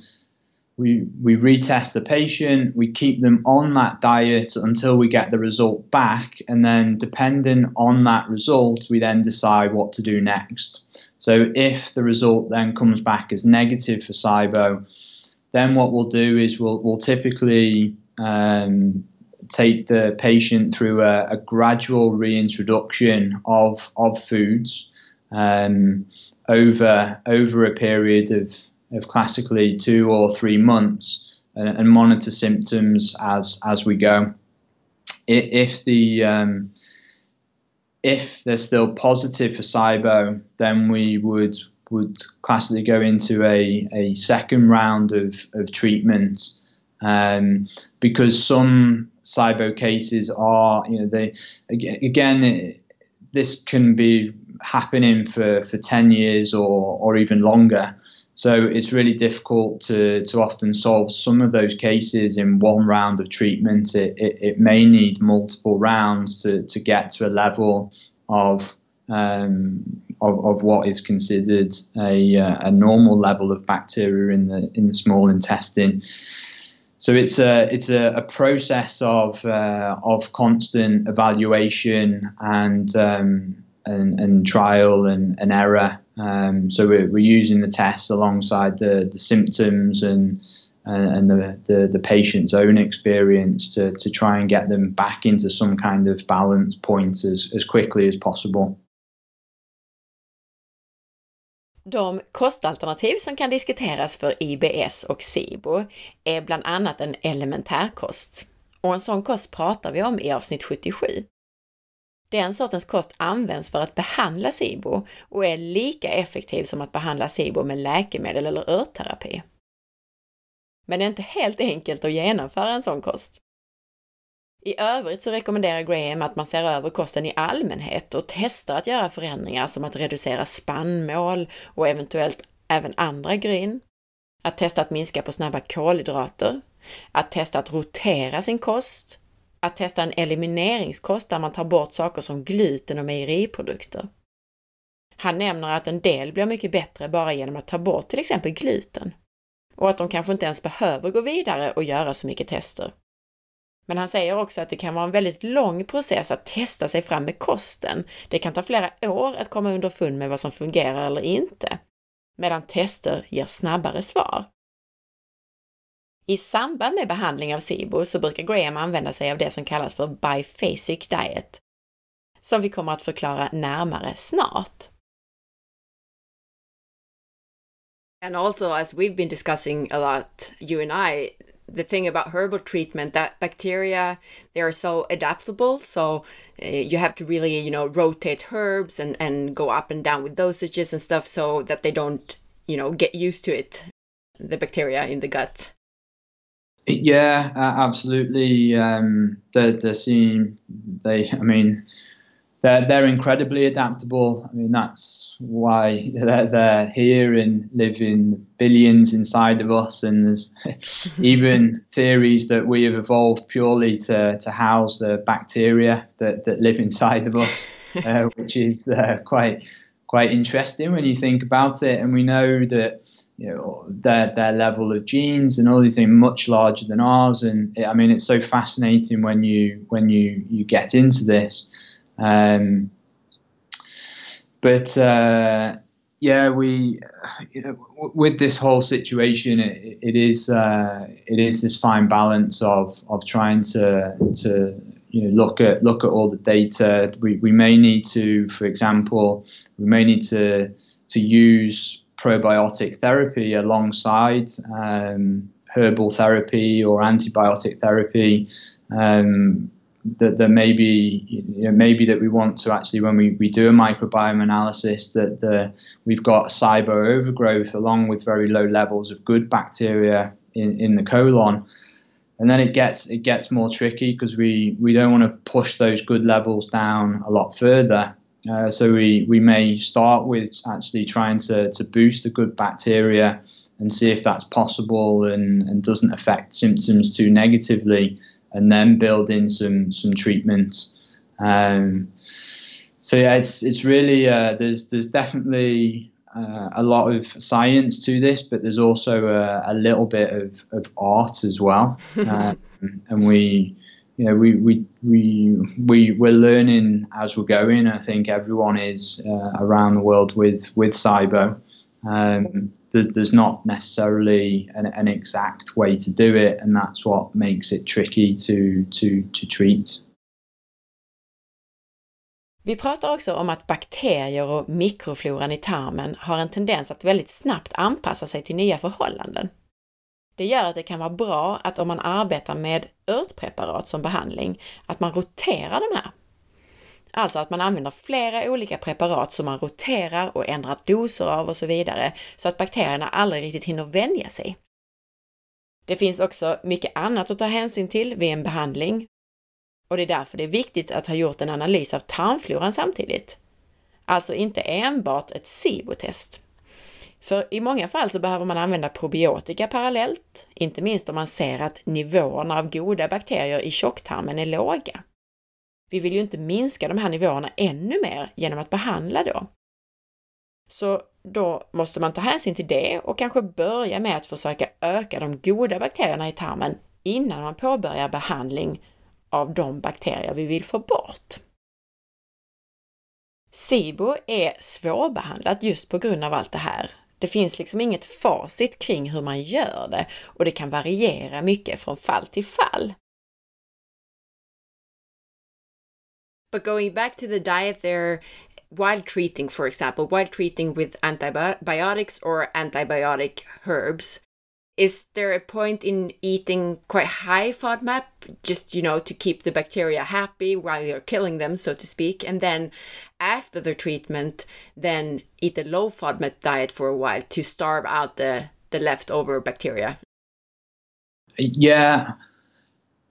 we we retest the patient, we keep them on that diet until we get the result back, and then depending on that result, we then decide what to do next. So if the result then comes back as negative for SIBO, then what we'll do is we'll we'll typically um, take the patient through a, a, gradual reintroduction of of foods um, over over a period of of classically two or three months and, and monitor symptoms as as we go. If the um, if they're still positive for SIBO, then we would would classically go into a, a second round of, of treatment um, because some SIBO cases are, you know, they again, it, this can be happening for, for 10 years or, or even longer. So it's really difficult to, to often solve some of those cases in one round of treatment. It, it, it may need multiple rounds to, to get to a level of, um, of, of what is considered a, uh, a normal level of bacteria in the, in the small intestine. So it's a it's a, a process of uh, of constant evaluation and um, and, and trial and, and error um, so we're, we're using the tests alongside the, the symptoms and and the, the, the, patient's own experience to, to try and get them back into some kind of balance point as, as quickly as possible. De kostalternativ som kan diskuteras för IBS och SIBO är bland annat en elementärkost. Och en sån kost pratar vi om i avsnitt 77. Den sortens kost används för att behandla SIBO och är lika effektiv som att behandla SIBO med läkemedel eller örtterapi. Men det är inte helt enkelt att genomföra en sån kost. I övrigt så rekommenderar Graham att man ser över kosten i allmänhet och testar att göra förändringar som att reducera spannmål och eventuellt även andra gryn, att testa att minska på snabba kolhydrater, att testa att rotera sin kost att testa en elimineringskost där man tar bort saker som gluten och mejeriprodukter. Han nämner att en del blir mycket bättre bara genom att ta bort till exempel gluten och att de kanske inte ens behöver gå vidare och göra så mycket tester. Men han säger också att det kan vara en väldigt lång process att testa sig fram med kosten. Det kan ta flera år att komma underfund med vad som fungerar eller inte, medan tester ger snabbare svar. I samband med behandling av SIBO så brukar Graham använda sig av det som kallas för biphasic diet, som vi kommer att förklara närmare snart. And also, as we've been discussing a lot, you and I, the thing about herbal treatment that bacteria they are so adaptable so uh, you have to really you know rotate herbs and and go up and down with dosages and stuff so that they don't you know get used to it the bacteria in the gut yeah, uh, absolutely. Um, the the scene, they, I mean, they're they're incredibly adaptable. I mean, that's why they're, they're here and live in billions inside of us. And there's even theories that we have evolved purely to to house the bacteria that that live inside of us, uh, which is uh, quite quite interesting when you think about it. And we know that you know their their level of genes and all these things much larger than ours and it, I mean it's so fascinating when you when you you get into this um, but uh, yeah we you know, with this whole situation it, it is uh, it is this fine balance of of trying to to you know look at look at all the data. We, we may need to, for example, we may need to to use probiotic therapy alongside um, herbal therapy or antibiotic therapy. Um, that there may be you know, maybe that we want to actually when we, we do a microbiome analysis that the we've got SIBO overgrowth along with very low levels of good bacteria in, in the colon and then it gets it gets more tricky because we we don't want to push those good levels down a lot further uh, so we we may start with actually trying to to boost the good bacteria and see if that's possible and, and doesn't affect symptoms too negatively and then build in some some treatment. Um, so yeah, it's it's really uh, there's there's definitely uh, a lot of science to this, but there's also a, a little bit of, of art as well, um, and we. You know, we, we, we, we, we're learning as we're going. I think everyone is uh, around the world with, with SIBO. Um, there's, there's not necessarily an, an, exact way to do it, and that's what makes it tricky to, to, to treat. Vi pratar också om att bakterier och mikrofloran i tarmen har en tendens att väldigt snabbt anpassa sig till nya förhållanden. Det gör att det kan vara bra att om man arbetar med örtpreparat som behandling, att man roterar de här Alltså att man använder flera olika preparat som man roterar och ändrar doser av och så vidare, så att bakterierna aldrig riktigt hinner vänja sig. Det finns också mycket annat att ta hänsyn till vid en behandling och det är därför det är viktigt att ha gjort en analys av tarmfloran samtidigt. Alltså inte enbart ett SIBO-test. För i många fall så behöver man använda probiotika parallellt, inte minst om man ser att nivåerna av goda bakterier i tjocktarmen är låga. Vi vill ju inte minska de här nivåerna ännu mer genom att behandla då. Så då måste man ta hänsyn till det och kanske börja med att försöka öka de goda bakterierna i tarmen innan man påbörjar behandling av de bakterier vi vill få bort. SIBO är svårbehandlat just på grund av allt det här. Det finns liksom inget facit kring hur man gör det och det kan variera mycket från fall till fall. But going back to the diet there, while treating, for example, while treating with antibiotics or antibiotic herbs, is there a point in eating quite high FODMAP just you know to keep the bacteria happy while you're killing them so to speak and then after the treatment then eat a low FODMAP diet for a while to starve out the the leftover bacteria? Yeah.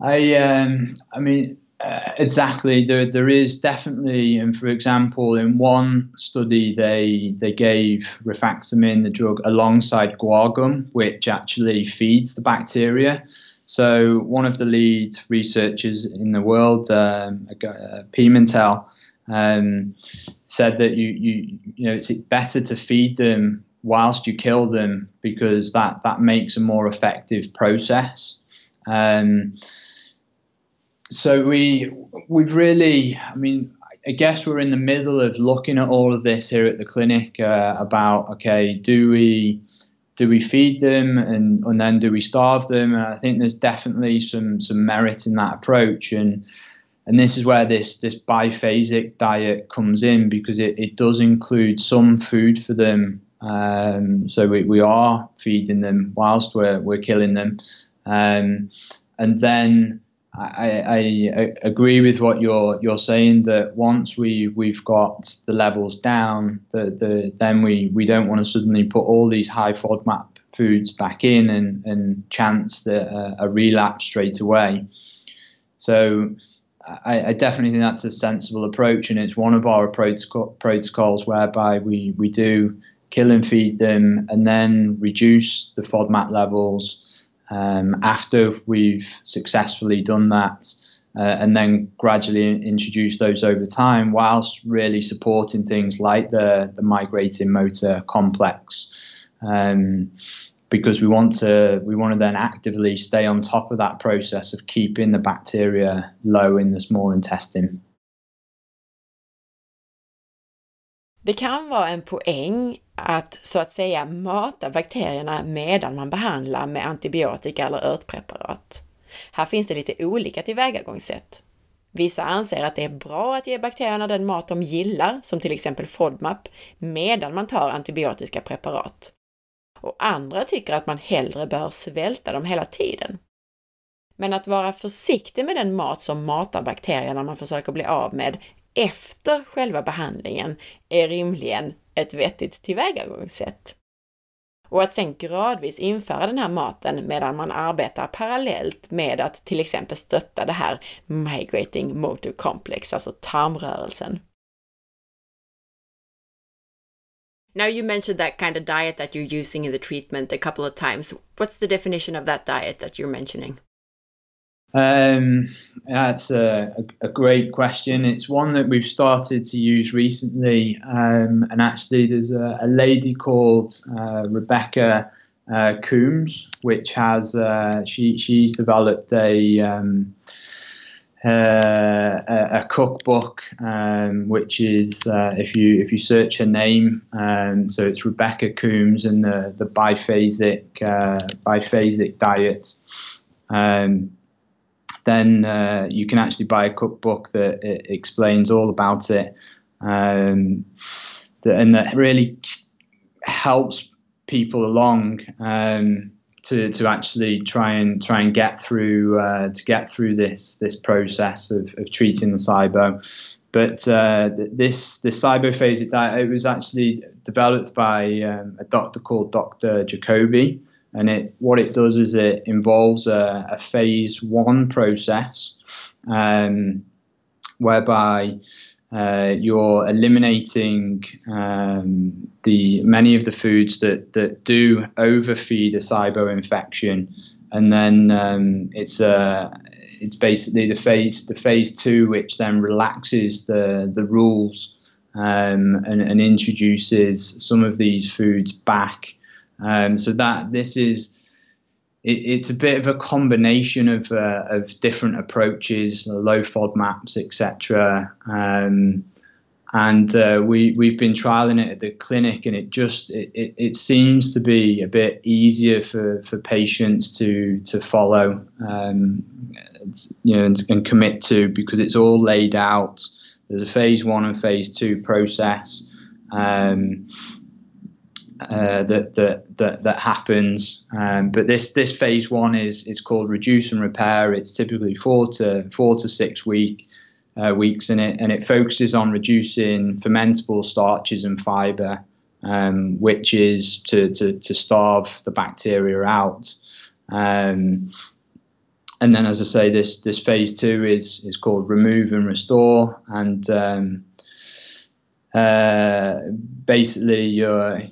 I um i mean uh, exactly. There, there is definitely, and for example, in one study, they they gave rifaximin, the drug, alongside guar gum, which actually feeds the bacteria. So one of the lead researchers in the world, um, uh, Pimentel, um, said that you you you know it's better to feed them whilst you kill them because that that makes a more effective process. Um, so we we've really, I mean, I guess we're in the middle of looking at all of this here at the clinic uh, about okay, do we do we feed them and and then do we starve them? And I think there's definitely some some merit in that approach and. And this is where this this biphasic diet comes in because it, it does include some food for them. Um, so we, we are feeding them whilst we're, we're killing them. Um, and then I, I, agree with what you're you're saying that once we we've got the levels down, the, the then we, we don't want to suddenly put all these high FODMAP foods back in and, and chance uh, a relapse straight away. So I, I, definitely think that's a sensible approach, and it's one of our protocols whereby we, we do kill and feed them and then reduce the FODMAP levels um, after we've successfully done that, uh, and then gradually introduce those over time, whilst really supporting things like the the migrating motor complex. Um, because we want to we want to then actively stay on top of that process of keeping the bacteria low in the small intestine. Det kan vara en poäng att så att säga mata bakterierna medan man behandlar med antibiotika eller örtpreparat. Här finns det lite olika tillvägagångssätt. Vissa anser att det är bra att ge bakterierna den mat de gillar, som till exempel FODMAP, medan man tar antibiotiska preparat. Och andra tycker att man hellre bör svälta dem hela tiden. Men att vara försiktig med den mat som matar bakterierna man försöker bli av med efter själva behandlingen är rimligen ett vettigt tillvägagångssätt. Och att sen gradvis införa den här maten medan man arbetar parallellt med att till exempel stötta det här migrating motor complex, alltså tarmrörelsen. Now you mentioned that kind of diet that you're using in the treatment a couple of times. What's the definition of that diet that you're mentioning? Um, that's a, a, great question. It's one that we've started to use recently, um, and actually, there's a, a lady called uh, Rebecca uh, Coomes, which has uh, she she's developed a um, uh, a, a, cookbook, um, which is uh, if you if you search her name, um, so it's Rebecca Coomes and the the biphasic uh, biphasic diet. Um, then uh, you can actually buy a cookbook that explains all about it, um, and that really helps people along um, to to actually try and try and get through uh, to get through this this process of, of treating the SIBO. But uh, this this phase diet it was actually developed by um, a doctor called Dr. Jacobi, and it what it does is it involves a, a phase one process um, whereby uh, you're eliminating um, the many of the foods that, that do overfeed a SIBO infection, and then um, it's a uh, it's basically the phase the phase two which then relaxes the the rules um, and, and introduces some of these foods back um, so that this is it, it's a bit of a combination of uh, of different approaches, low FODMAPs, etc. Um, and uh, we we've been trialing it at the clinic, and it just it, it, it, seems to be a bit easier for, for patients to to follow, um, you know, and, and, commit to because it's all laid out. There's a phase one and phase two process. Um, uh, that that that that happens. Um, but this this phase one is is called reduce and repair. It's typically four to four to six week uh, weeks in it, and it focuses on reducing fermentable starches and fiber, um, which is to, to to starve the bacteria out. Um, and then, as I say, this this phase two is is called remove and restore, and um, uh, basically you're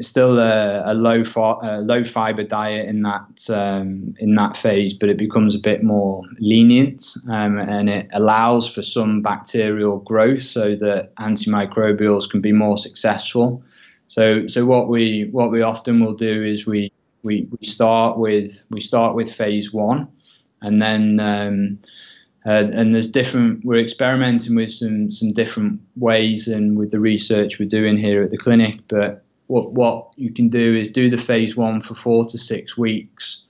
still a, a low a low fiber diet in that um, in that phase, but it becomes a bit more lenient um, and it allows for some bacterial growth so that antimicrobials can be more successful. So so what we what we often will do is we we, we start with we start with phase one, and then. Um, uh, and there's different. We're experimenting with some some different ways, and with the research we're doing here at the clinic. But what what you can do is do the phase one for four to six weeks,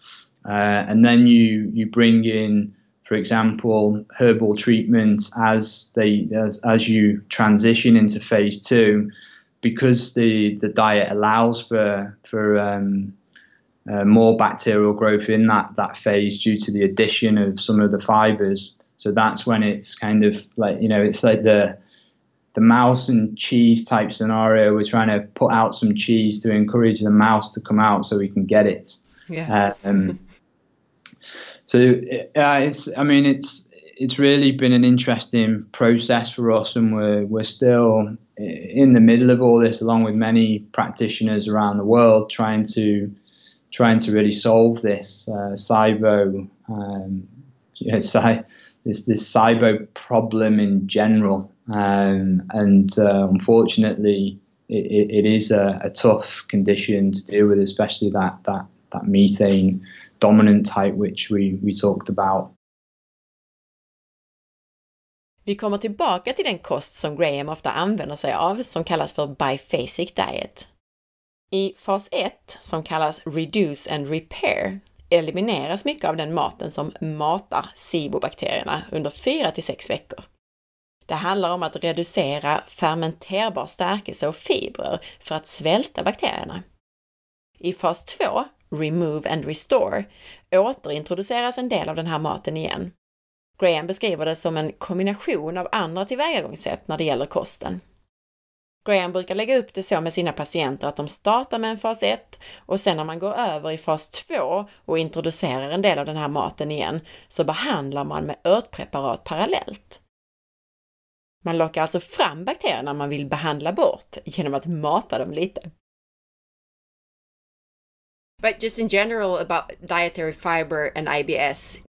uh, and then you you bring in, for example, herbal treatments as they as as you transition into phase two, because the the diet allows for for um, uh, more bacterial growth in that that phase due to the addition of some of the fibers. So that's when it's kind of like you know it's like the the mouse and cheese type scenario. We're trying to put out some cheese to encourage the mouse to come out so we can get it. Yeah. Um, so uh, it's, I mean, it's it's really been an interesting process for us, and we're we're still in the middle of all this, along with many practitioners around the world, trying to trying to really solve this uh, SIBO, um, you know, cy- this this SIBO problem in general. Um, and uh, unfortunately, it, it is a, a, tough condition to deal with, especially that, that, that methane dominant type which we, we talked about. Vi kommer tillbaka till den kost som Graham ofta använder sig av, som kallas för biphasic diet. I fas 1, som kallas Reduce and Repair, elimineras mycket av den maten som matar SIBO-bakterierna under 4 till 6 veckor. Det handlar om att reducera fermenterbar stärkelse och fibrer för att svälta bakterierna. I fas 2, Remove and Restore, återintroduceras en del av den här maten igen. Graham beskriver det som en kombination av andra tillvägagångssätt när det gäller kosten. Graham brukar lägga upp det så med sina patienter att de startar med en fas 1 och sen när man går över i fas 2 och introducerar en del av den här maten igen så behandlar man med örtpreparat parallellt. Man lockar alltså fram bakterierna man vill behandla bort genom att mata dem lite. But just in general about dietary fiber and IBS,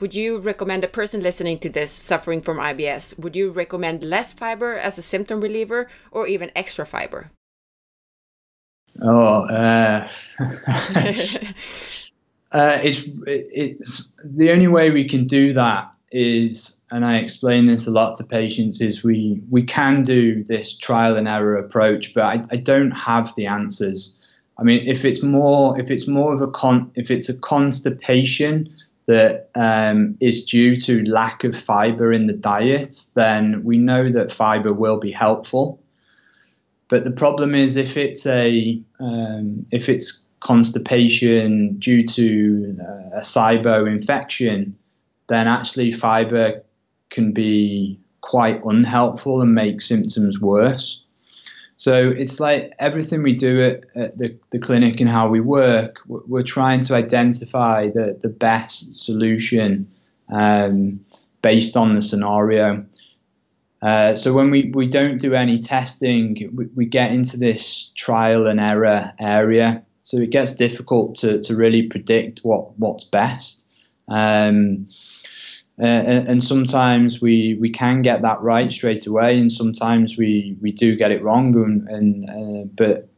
would you recommend a person listening to this suffering from IBS, would you recommend less fiber as a symptom reliever or even extra fiber? Oh, uh, uh, it's it's the only way we can do that is, and I explain this a lot to patients, is we we can do this trial and error approach, but I, I don't have the answers. I mean, if it's more if it's more of a con if it's a constipation that um, is due to lack of fiber in the diet, then we know that fiber will be helpful. But the problem is if it's a um, if it's constipation due to uh, a SIBO infection, then actually fiber can be quite unhelpful and make symptoms worse. So it's like everything we do at, at the, the clinic and how we work, we're trying to identify the, the best solution um, based on the scenario. Uh, so when we, we don't do any testing, we, we get into this trial and error area. So it gets difficult to, to really predict what, what's best. Um, uh, and, sometimes we, we can get that right straight away, and sometimes we, we do get it wrong. And, and uh, but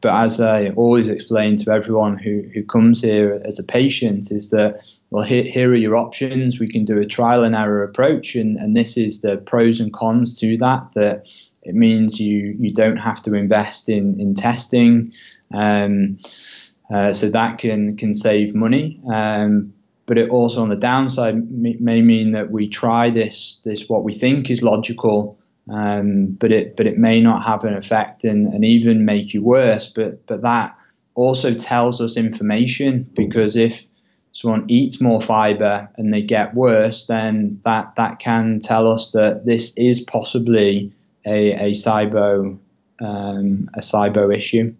but as I always explain to everyone who, who comes here as a patient, is that well, here, here are your options. We can do a trial and error approach, and, and this is the pros and cons to that. That it means you you don't have to invest in in testing. Um, uh, so that can can save money. Um, but it also on the downside may mean that we try this this what we think is logical um, but it but it may not have an effect and, and even make you worse. But but that also tells us information because if someone eats more fiber and they get worse then that that can tell us that this is possibly a, a SIBO um, a SIBO issue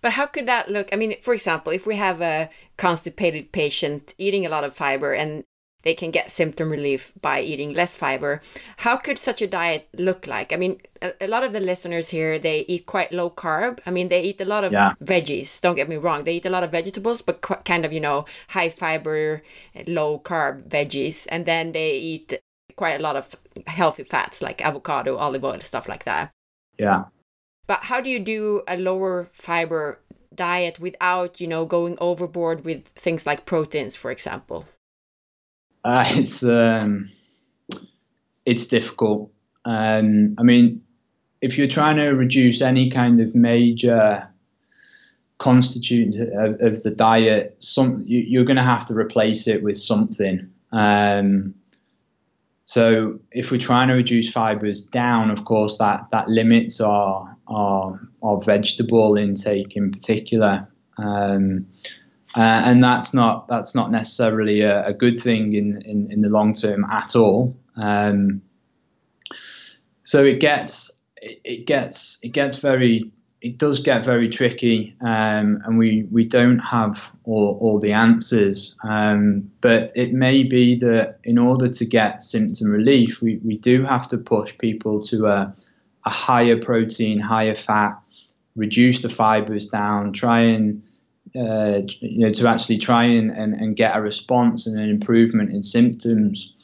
but how could that look? I mean, for example, if we have a constipated patient eating a lot of fiber and they can get symptom relief by eating less fiber, how could such a diet look like? I mean, a, lot of the listeners here, they eat quite low carb. I mean, they eat a lot of yeah. veggies, don't get me wrong. They eat a lot of vegetables, but kind of, you know, high fiber, low carb veggies. And then they eat quite a lot of healthy fats like avocado, olive oil, stuff like that. Yeah. But how do you do a lower fiber diet without, you know, going overboard with things like proteins, for example? Uh, it's um, it's difficult. Um, I mean, if you're trying to reduce any kind of major constituent of, of the diet, some you, are going to have to replace it with something. Um, so if we're trying to reduce fibers down, of course, that that limits our our, our vegetable intake in particular. Um, uh, and that's not that's not necessarily a, a good thing in, in, in, the long term at all. Um, so it gets it, it, gets it gets very it does get very tricky, um, and we, we don't have all, all the answers. Um, but it may be that in order to get symptom relief, we, we do have to push people to a, a higher protein, higher fat, reduce the fibers down, try and uh, you know to actually try and, and, and get a response and an improvement in symptoms.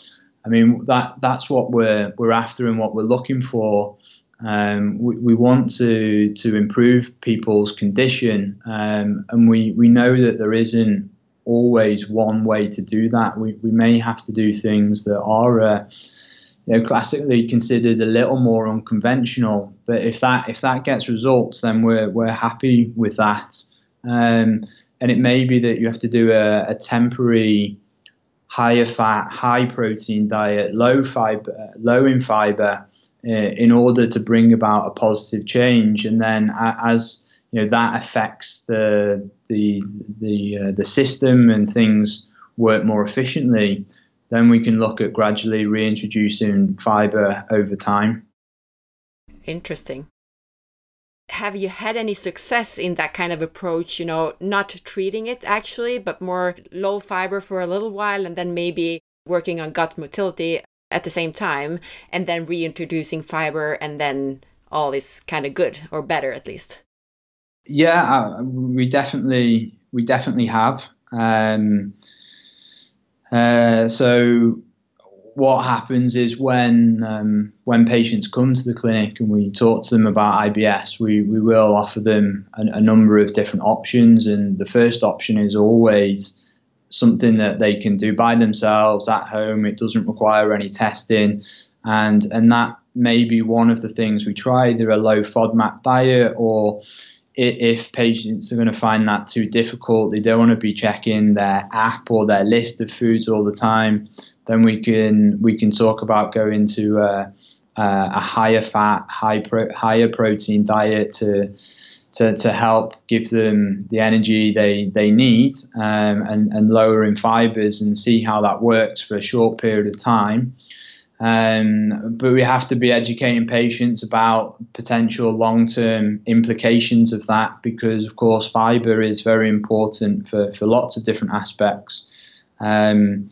I mean that that's what we're we're after and what we're looking for. Um, we, we want to to improve people's condition, um, and we, we know that there isn't always one way to do that. We, we may have to do things that are uh, you know, classically considered a little more unconventional. But if that if that gets results, then we're we're happy with that. Um, and it may be that you have to do a, a temporary higher fat, high protein diet, low fiber, low in fiber, uh, in order to bring about a positive change. And then as you know that affects the the the uh, the system and things work more efficiently, then we can look at gradually reintroducing fiber over time. Interesting. Have you had any success in that kind of approach? You know, not treating it actually, but more low fiber for a little while and then maybe working on gut motility at the same time and then reintroducing fiber and then all is kind of good or better at least. Yeah, uh, we definitely we definitely have. Um, uh, so what happens is when um, when patients come to the clinic and we talk to them about IBS, we, we will offer them a, a number of different options. And the first option is always something that they can do by themselves at home. It doesn't require any testing, and and that may be one of the things we try, either a low FODMAP diet or if patients are going to find that too difficult, they don't want to be checking their app or their list of foods all the time, then we can we can talk about going to a, a higher fat, high pro, higher protein diet to to, to help give them the energy they, they need um, and, and lowering fibers and see how that works for a short period of time. Um, but we have to be educating patients about potential long term implications of that because, of course, fiber is very important for, for lots of different aspects. Um,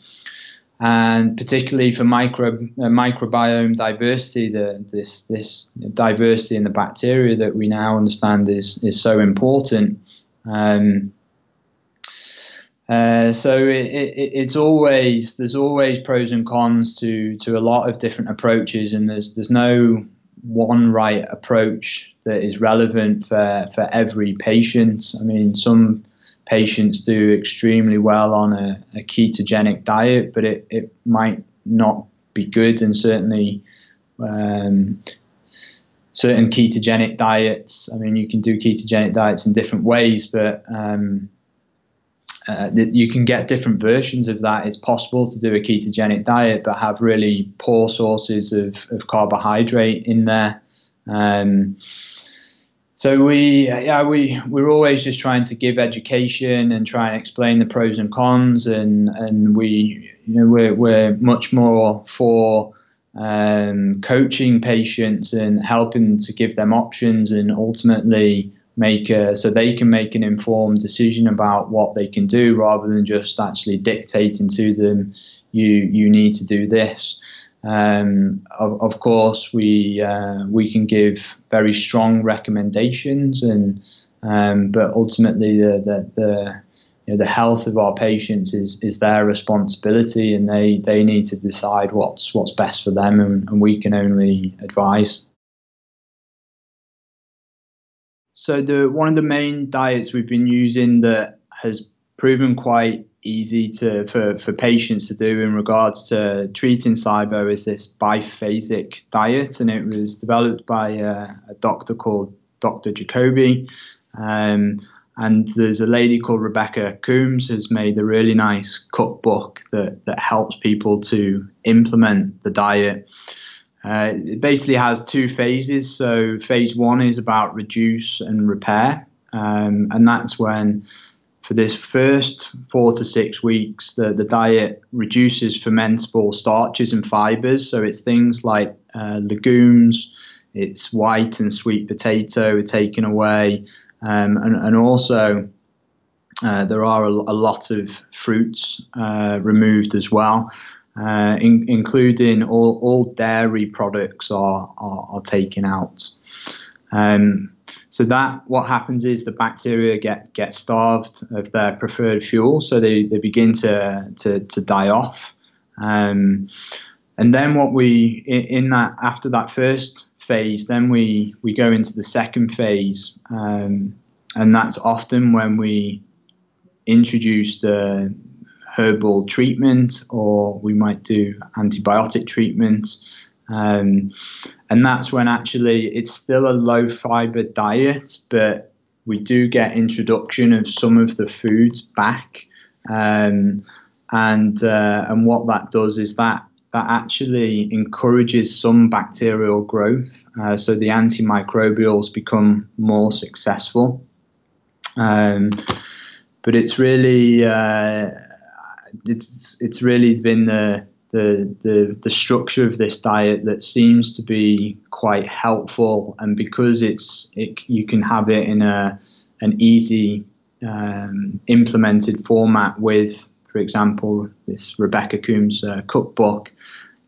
and particularly for micro, uh, microbiome diversity, the, this, this diversity in the bacteria that we now understand is, is so important. Um, uh, so it, it, it's always there's always pros and cons to to a lot of different approaches, and there's there's no one right approach that is relevant for for every patient. I mean, some patients do extremely well on a, a ketogenic diet, but it, it might not be good, and certainly um, certain ketogenic diets. I mean, you can do ketogenic diets in different ways, but um, uh, you can get different versions of that. It's possible to do a ketogenic diet, but have really poor sources of, of carbohydrate in there. Um, so we, yeah, we we're always just trying to give education and try and explain the pros and cons, and and we, you know, we're we're much more for um, coaching patients and helping to give them options, and ultimately make a, so they can make an informed decision about what they can do rather than just actually dictating to them you you need to do this um, of, of, course we uh, we can give very strong recommendations and um, but ultimately the the, the you know, the health of our patients is, is their responsibility and they, they need to decide what's what's best for them and, and we can only advise. So the one of the main diets we've been using that has proven quite easy to for, for patients to do in regards to treating SIBO is this biphasic diet, and it was developed by a, a doctor called Dr. Jacobi. Um, and there's a lady called Rebecca Coomes who's made a really nice cookbook that, that helps people to implement the diet. Uh, it basically has two phases. So phase one is about reduce and repair, um, and that's when for this first four to six weeks, the, the diet reduces fermentable starches and fibers. So it's things like uh, legumes, it's white and sweet potato taken away, um, and, and also uh, there are a, a, lot of fruits uh, removed as well uh, in, including all, all dairy products are, are, are taken out. Um, so that what happens is the bacteria get get starved of their preferred fuel, so they, they begin to, to, to die off. Um, and then what we in, that after that first phase, then we we go into the second phase, um, and that's often when we introduce the herbal treatment or we might do antibiotic treatment. Um, and that's when actually it's still a low fiber diet, but we do get introduction of some of the foods back, um, and uh, and what that does is that that actually encourages some bacterial growth, uh, so the antimicrobials become more successful. Um, but it's really uh, it's it's really been the, the the the structure of this diet that seems to be quite helpful, and because it's it, you can have it in a an easy um, implemented format with, for example, this Rebecca Coomes uh, cookbook.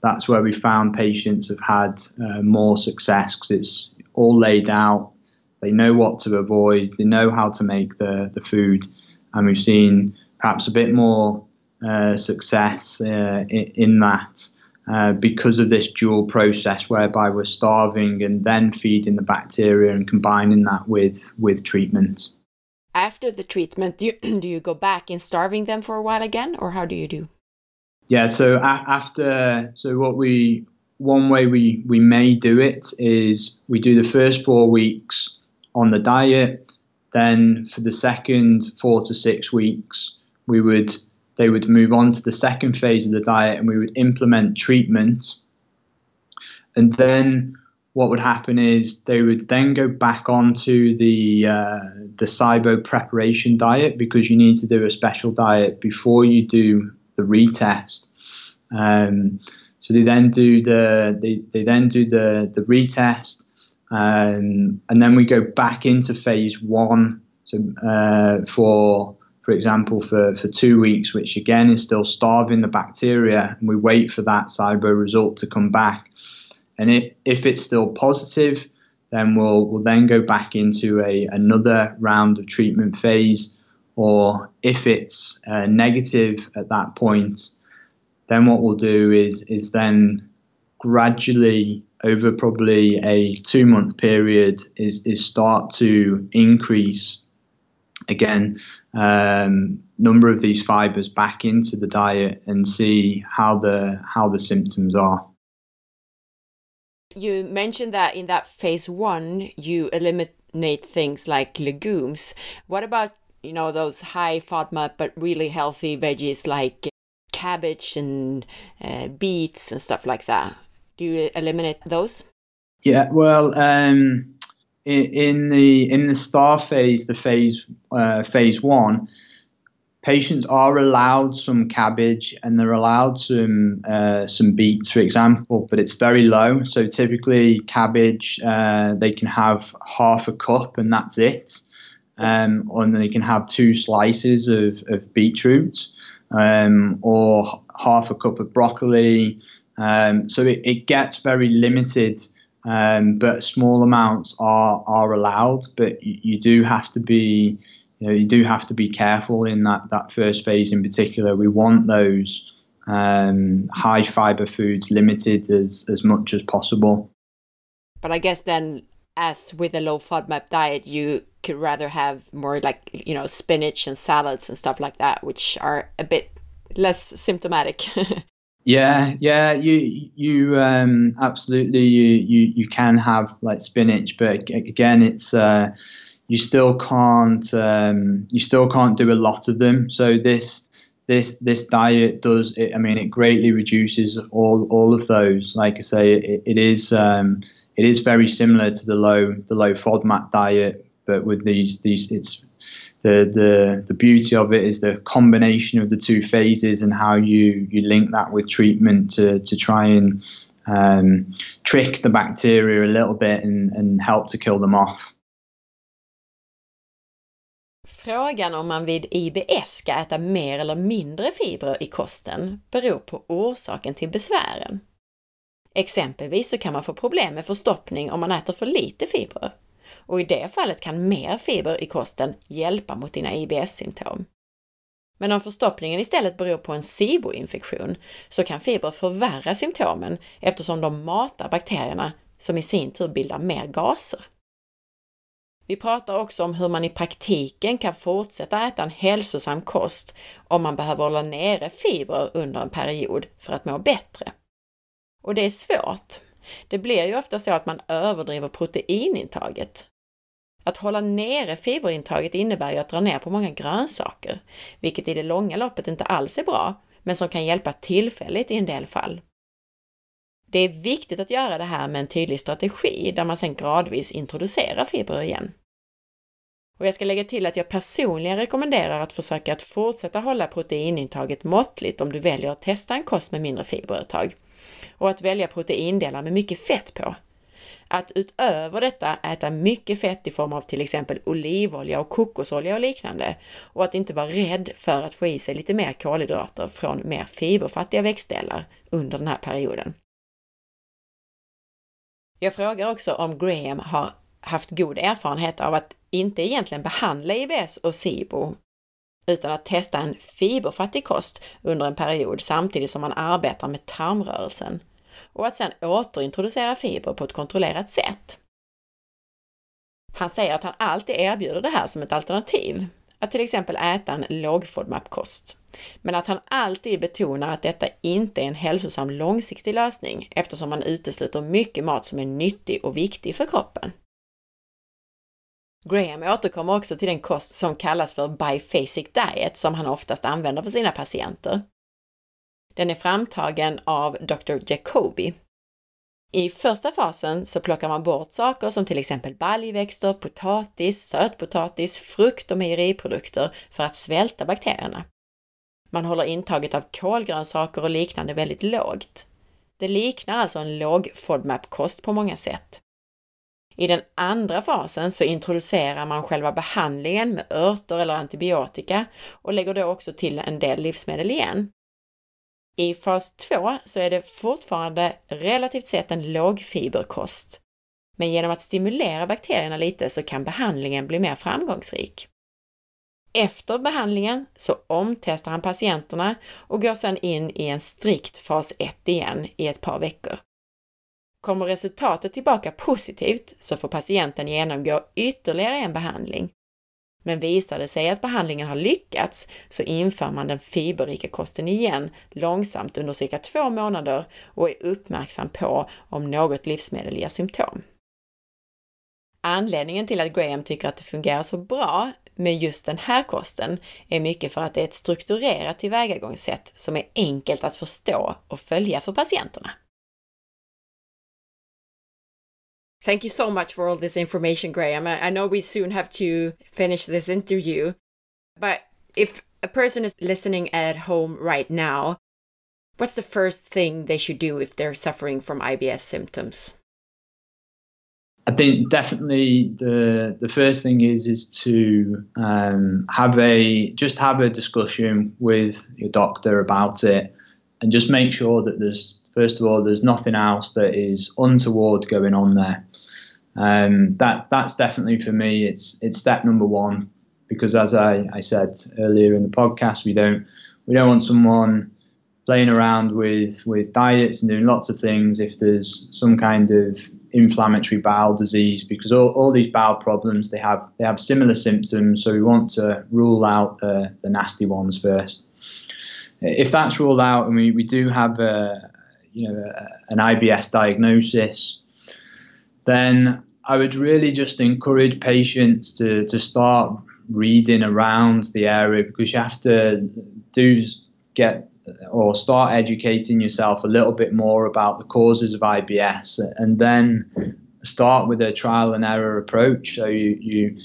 That's where we found patients have had uh, more success because it's all laid out. They know what to avoid. They know how to make the the food, and we've seen perhaps a bit more uh, success uh, in, in, that uh, because of this dual process whereby we're starving and then feeding the bacteria and combining that with with treatment. After the treatment, do you, do you go back in starving them for a while again, or how do you do? Yeah, so a- after so what we one way we we may do it is we do the first four weeks on the diet, then for the second four to six weeks we would they would move on to the second phase of the diet and we would implement treatment. And then what would happen is they would then go back onto the uh, the SIBO preparation diet because you need to do a special diet before you do the retest. Um, so they then do the they, they then do the the retest, um, and then we go back into phase one. So uh, for for example, for, for two weeks, which again is still starving the bacteria, and we wait for that SIBO result to come back. And it, if it's still positive, then we'll, we'll then go back into a, another round of treatment phase. Or if it's uh, negative at that point, then what we'll do is, is then gradually over probably a two month period is, is start to increase again um, number of these fibers back into the diet and see how the how the symptoms are. You mentioned that in that phase one, you eliminate things like legumes. What about you know those high FODMAP but really healthy veggies like cabbage and uh, beets and stuff like that? Do you eliminate those? Yeah, well, um, in the in the star phase, the phase uh, phase one, patients are allowed some cabbage and they're allowed some uh, some beets, for example, but it's very low. So typically, cabbage uh, they can have half a cup and that's it, um, and they can have two slices of of beetroot, um, or half a cup of broccoli. Um, so it, it gets very limited um, but small amounts are are allowed. But you, you, do have to be, you know, you do have to be careful in that that first phase in particular. We want those um, high fiber foods limited as as much as possible. But I guess then, as with a low FODMAP diet, you could rather have more like you know spinach and salads and stuff like that, which are a bit less symptomatic. Yeah, yeah, you you um, absolutely you, you you can have like spinach, but again, it's uh, you still can't um, you still can't do a lot of them. So this this this diet does it, I mean it greatly reduces all all of those. Like I say, it, it is um, it is very similar to the low the low FODMAP diet, but with these these it's the, the, the beauty of it is the combination of the two phases and how you, you link that with treatment to, to try and um, trick the bacteria a little bit and, and help to kill them off. Frågan om man vid IBS ska äta mer eller mindre fibrer i kosten beror på orsaken till besvären. Exempelvis så kan man få problem med förstoppning om man äter för lite fibrer och i det fallet kan mer fiber i kosten hjälpa mot dina IBS-symptom. Men om förstoppningen istället beror på en SIBO-infektion så kan fibrer förvärra symptomen eftersom de matar bakterierna som i sin tur bildar mer gaser. Vi pratar också om hur man i praktiken kan fortsätta äta en hälsosam kost om man behöver hålla nere fibrer under en period för att må bättre. Och det är svårt. Det blir ju ofta så att man överdriver proteinintaget att hålla nere fiberintaget innebär ju att dra ner på många grönsaker, vilket i det långa loppet inte alls är bra, men som kan hjälpa tillfälligt i en del fall. Det är viktigt att göra det här med en tydlig strategi där man sedan gradvis introducerar fibrer igen. Och jag ska lägga till att jag personligen rekommenderar att försöka att fortsätta hålla proteinintaget måttligt om du väljer att testa en kost med mindre fibrer ett tag. Och att välja proteindelar med mycket fett på. Att utöver detta äta mycket fett i form av till exempel olivolja och kokosolja och liknande. Och att inte vara rädd för att få i sig lite mer kolhydrater från mer fiberfattiga växtdelar under den här perioden. Jag frågar också om Graham har haft god erfarenhet av att inte egentligen behandla IBS och SIBO, utan att testa en fiberfattig kost under en period samtidigt som man arbetar med tarmrörelsen och att sedan återintroducera fiber på ett kontrollerat sätt. Han säger att han alltid erbjuder det här som ett alternativ, att till exempel äta en låg FODMAP-kost. Men att han alltid betonar att detta inte är en hälsosam långsiktig lösning eftersom man utesluter mycket mat som är nyttig och viktig för kroppen. Graham återkommer också till den kost som kallas för biphasic diet som han oftast använder för sina patienter. Den är framtagen av Dr. Jacobi. I första fasen så plockar man bort saker som till exempel baljväxter, potatis, sötpotatis, frukt och mejeriprodukter för att svälta bakterierna. Man håller intaget av kolgrönsaker och liknande väldigt lågt. Det liknar alltså en låg FODMAP-kost på många sätt. I den andra fasen så introducerar man själva behandlingen med örter eller antibiotika och lägger då också till en del livsmedel igen. I fas 2 så är det fortfarande relativt sett en lågfiberkost. Men genom att stimulera bakterierna lite så kan behandlingen bli mer framgångsrik. Efter behandlingen så omtestar han patienterna och går sedan in i en strikt fas 1 igen i ett par veckor. Kommer resultatet tillbaka positivt så får patienten genomgå ytterligare en behandling. Men visar det sig att behandlingen har lyckats så inför man den fiberrika kosten igen långsamt under cirka två månader och är uppmärksam på om något livsmedel ger symptom. Anledningen till att Graham tycker att det fungerar så bra med just den här kosten är mycket för att det är ett strukturerat tillvägagångssätt som är enkelt att förstå och följa för patienterna. Thank you so much for all this information, Graham. I know we soon have to finish this interview, but if a person is listening at home right now, what's the first thing they should do if they're suffering from IBS symptoms? I think definitely the the first thing is is to um, have a just have a discussion with your doctor about it, and just make sure that there's first of all there's nothing else that is untoward going on there um, that that's definitely for me. It's it's step number one because as I, I said earlier in the podcast, we don't we don't want someone playing around with with diets and doing lots of things if there's some kind of inflammatory bowel disease because all, all these bowel problems they have they have similar symptoms so we want to rule out the, the nasty ones first if that's ruled out and we, we do have a you know a, an IBS diagnosis then I would really just encourage patients to, to start reading around the area because you have to do get or start educating yourself a little bit more about the causes of IBS and then start with a trial and error approach. So you, you,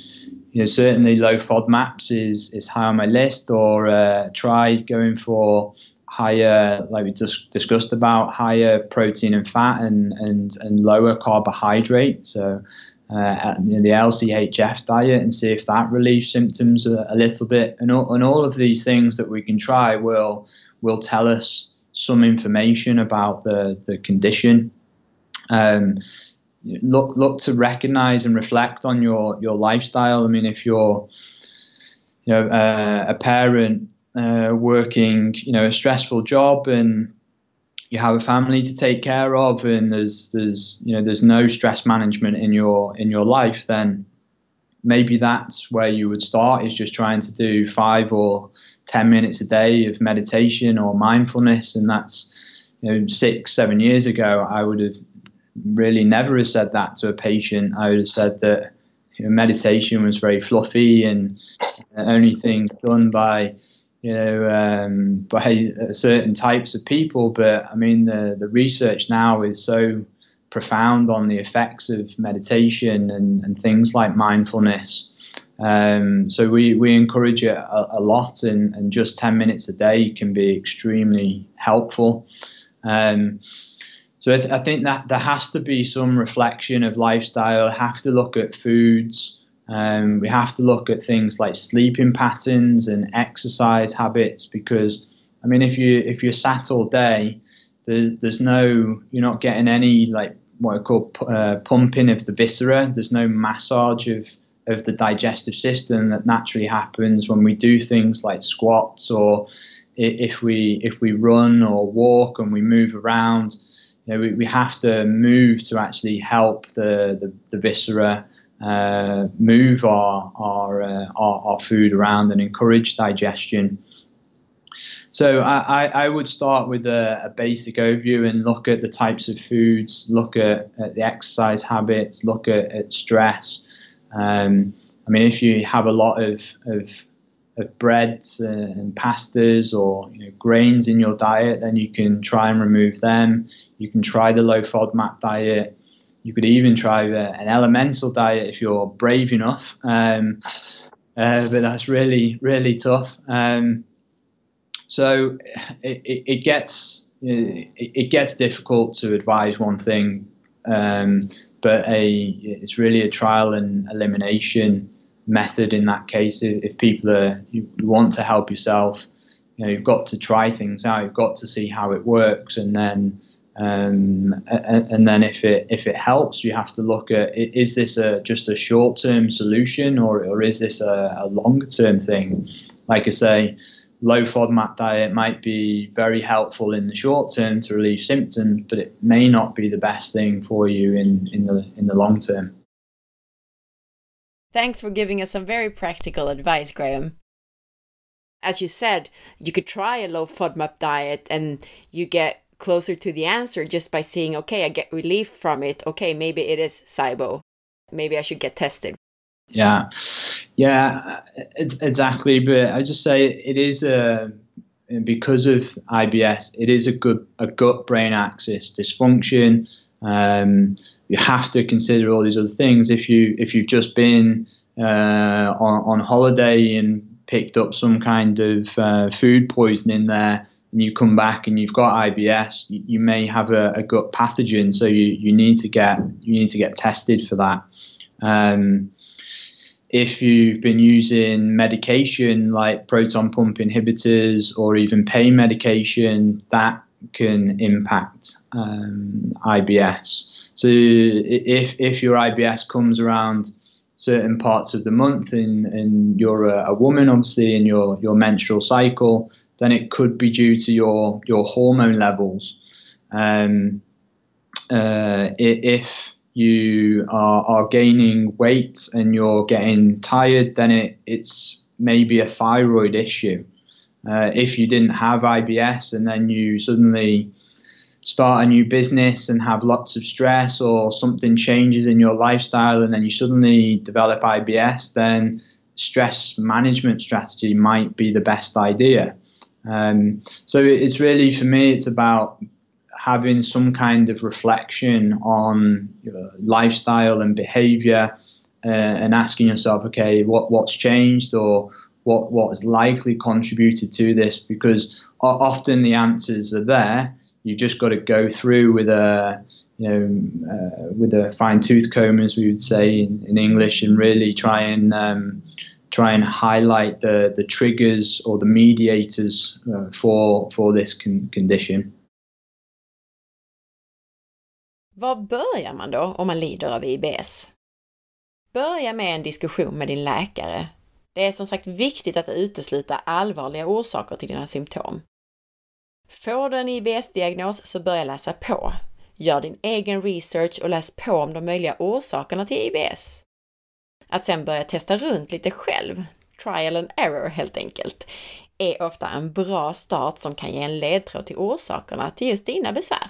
you know, certainly low FODMAPs is, is high on my list or uh, try going for higher, like we just discussed about, higher protein and fat and, and, and lower carbohydrate. So uh, the LCHF diet and see if that relieves symptoms a, a little bit. And all, and all of these things that we can try will will tell us some information about the, the condition. Um, look look to recognize and reflect on your your lifestyle. I mean, if you're you know uh, a parent uh, working, you know, a stressful job and you have a family to take care of and there's there's you know there's no stress management in your in your life then maybe that's where you would start is just trying to do five or ten minutes a day of meditation or mindfulness. And that's you know six seven years ago i would have really never have said that to a patient. I would have said that you know, meditation was very fluffy and only things done by you know um, by certain types of people. But I mean, the the research now is so profound on the effects of meditation and, and things like mindfulness. Um, so we, we encourage it a, a, lot, and, and just 10 minutes a day can be extremely helpful. Um, so I, th- I, think that there has to be some reflection of lifestyle. Have to look at foods. Um, we have to look at things like sleeping patterns and exercise habits because, I mean, if you if you're sat all day, there, there's no you're not getting any like what I call uh, pumping of the viscera. There's no massage of of the digestive system that naturally happens when we do things like squats or if we if we run or walk and we move around. You know, we, we have to move to actually help the the, the viscera move our our, uh, our, our food around and encourage digestion. So I, I would start with a, a, basic overview and look at the types of foods, look at, at the exercise habits, look at, at stress. Um, I mean, if you have a lot of, of, of breads and pastas or you know, grains in your diet, then you can try and remove them. You can try the low FODMAP diet. You could even try a, an elemental diet if you're brave enough. Um, uh, but that's really, really tough. Um, so it, it, it gets it, it, gets difficult to advise one thing, um, but a it's really a trial and elimination method in that case. If people are you want to help yourself, you know you've got to try things out. You've got to see how it works, and then um, and, and, then if it if it helps, you have to look at is this a just a short term solution or or is this a, a longer term thing? Like I say low FODMAP diet might be very helpful in the short term to relieve symptoms, but it may not be the best thing for you in, in the in the long term. Thanks for giving us some very practical advice, Graham. As you said, you could try a low FODMAP diet and you get closer to the answer just by seeing, okay, I get relief from it. Okay, maybe it is SIBO. Maybe I should get tested. Yeah, yeah, exactly. But I just say it is a because of IBS, it is a good a gut brain axis dysfunction. Um, you have to consider all these other things. If you if you've just been uh, on, on holiday and picked up some kind of uh, food poisoning there, and you come back and you've got IBS, you, you may have a, a, gut pathogen. So you, you need to get you need to get tested for that. Um, if you've been using medication like proton pump inhibitors or even pain medication, that can impact um, IBS. So if if your IBS comes around certain parts of the month and, and you're a, a, woman obviously in your, your menstrual cycle, then it could be due to your your hormone levels. Um, uh, if you are, are gaining weight and you're getting tired, then it, it's maybe a thyroid issue. Uh, if you didn't have IBS and then you suddenly start a new business and have lots of stress or something changes in your lifestyle and then you suddenly develop IBS, then stress management strategy might be the best idea. Um, so it's really for me, it's about having some kind of reflection on lifestyle and behavior uh, and asking yourself, okay, what, what's changed or what, what has likely contributed to this? Because often the answers are there. You just got to go through with a, you know, uh, with a fine tooth comb, as we would say in, in English, and really try and um, try and highlight the the triggers or the mediators uh, for for this con- condition. Var börjar man då om man lider av IBS? Börja med en diskussion med din läkare. Det är som sagt viktigt att utesluta allvarliga orsaker till dina symptom. Får du en IBS-diagnos så börja läsa på. Gör din egen research och läs på om de möjliga orsakerna till IBS. Att sen börja testa runt lite själv, trial and error helt enkelt, är ofta en bra start som kan ge en ledtråd till orsakerna till just dina besvär.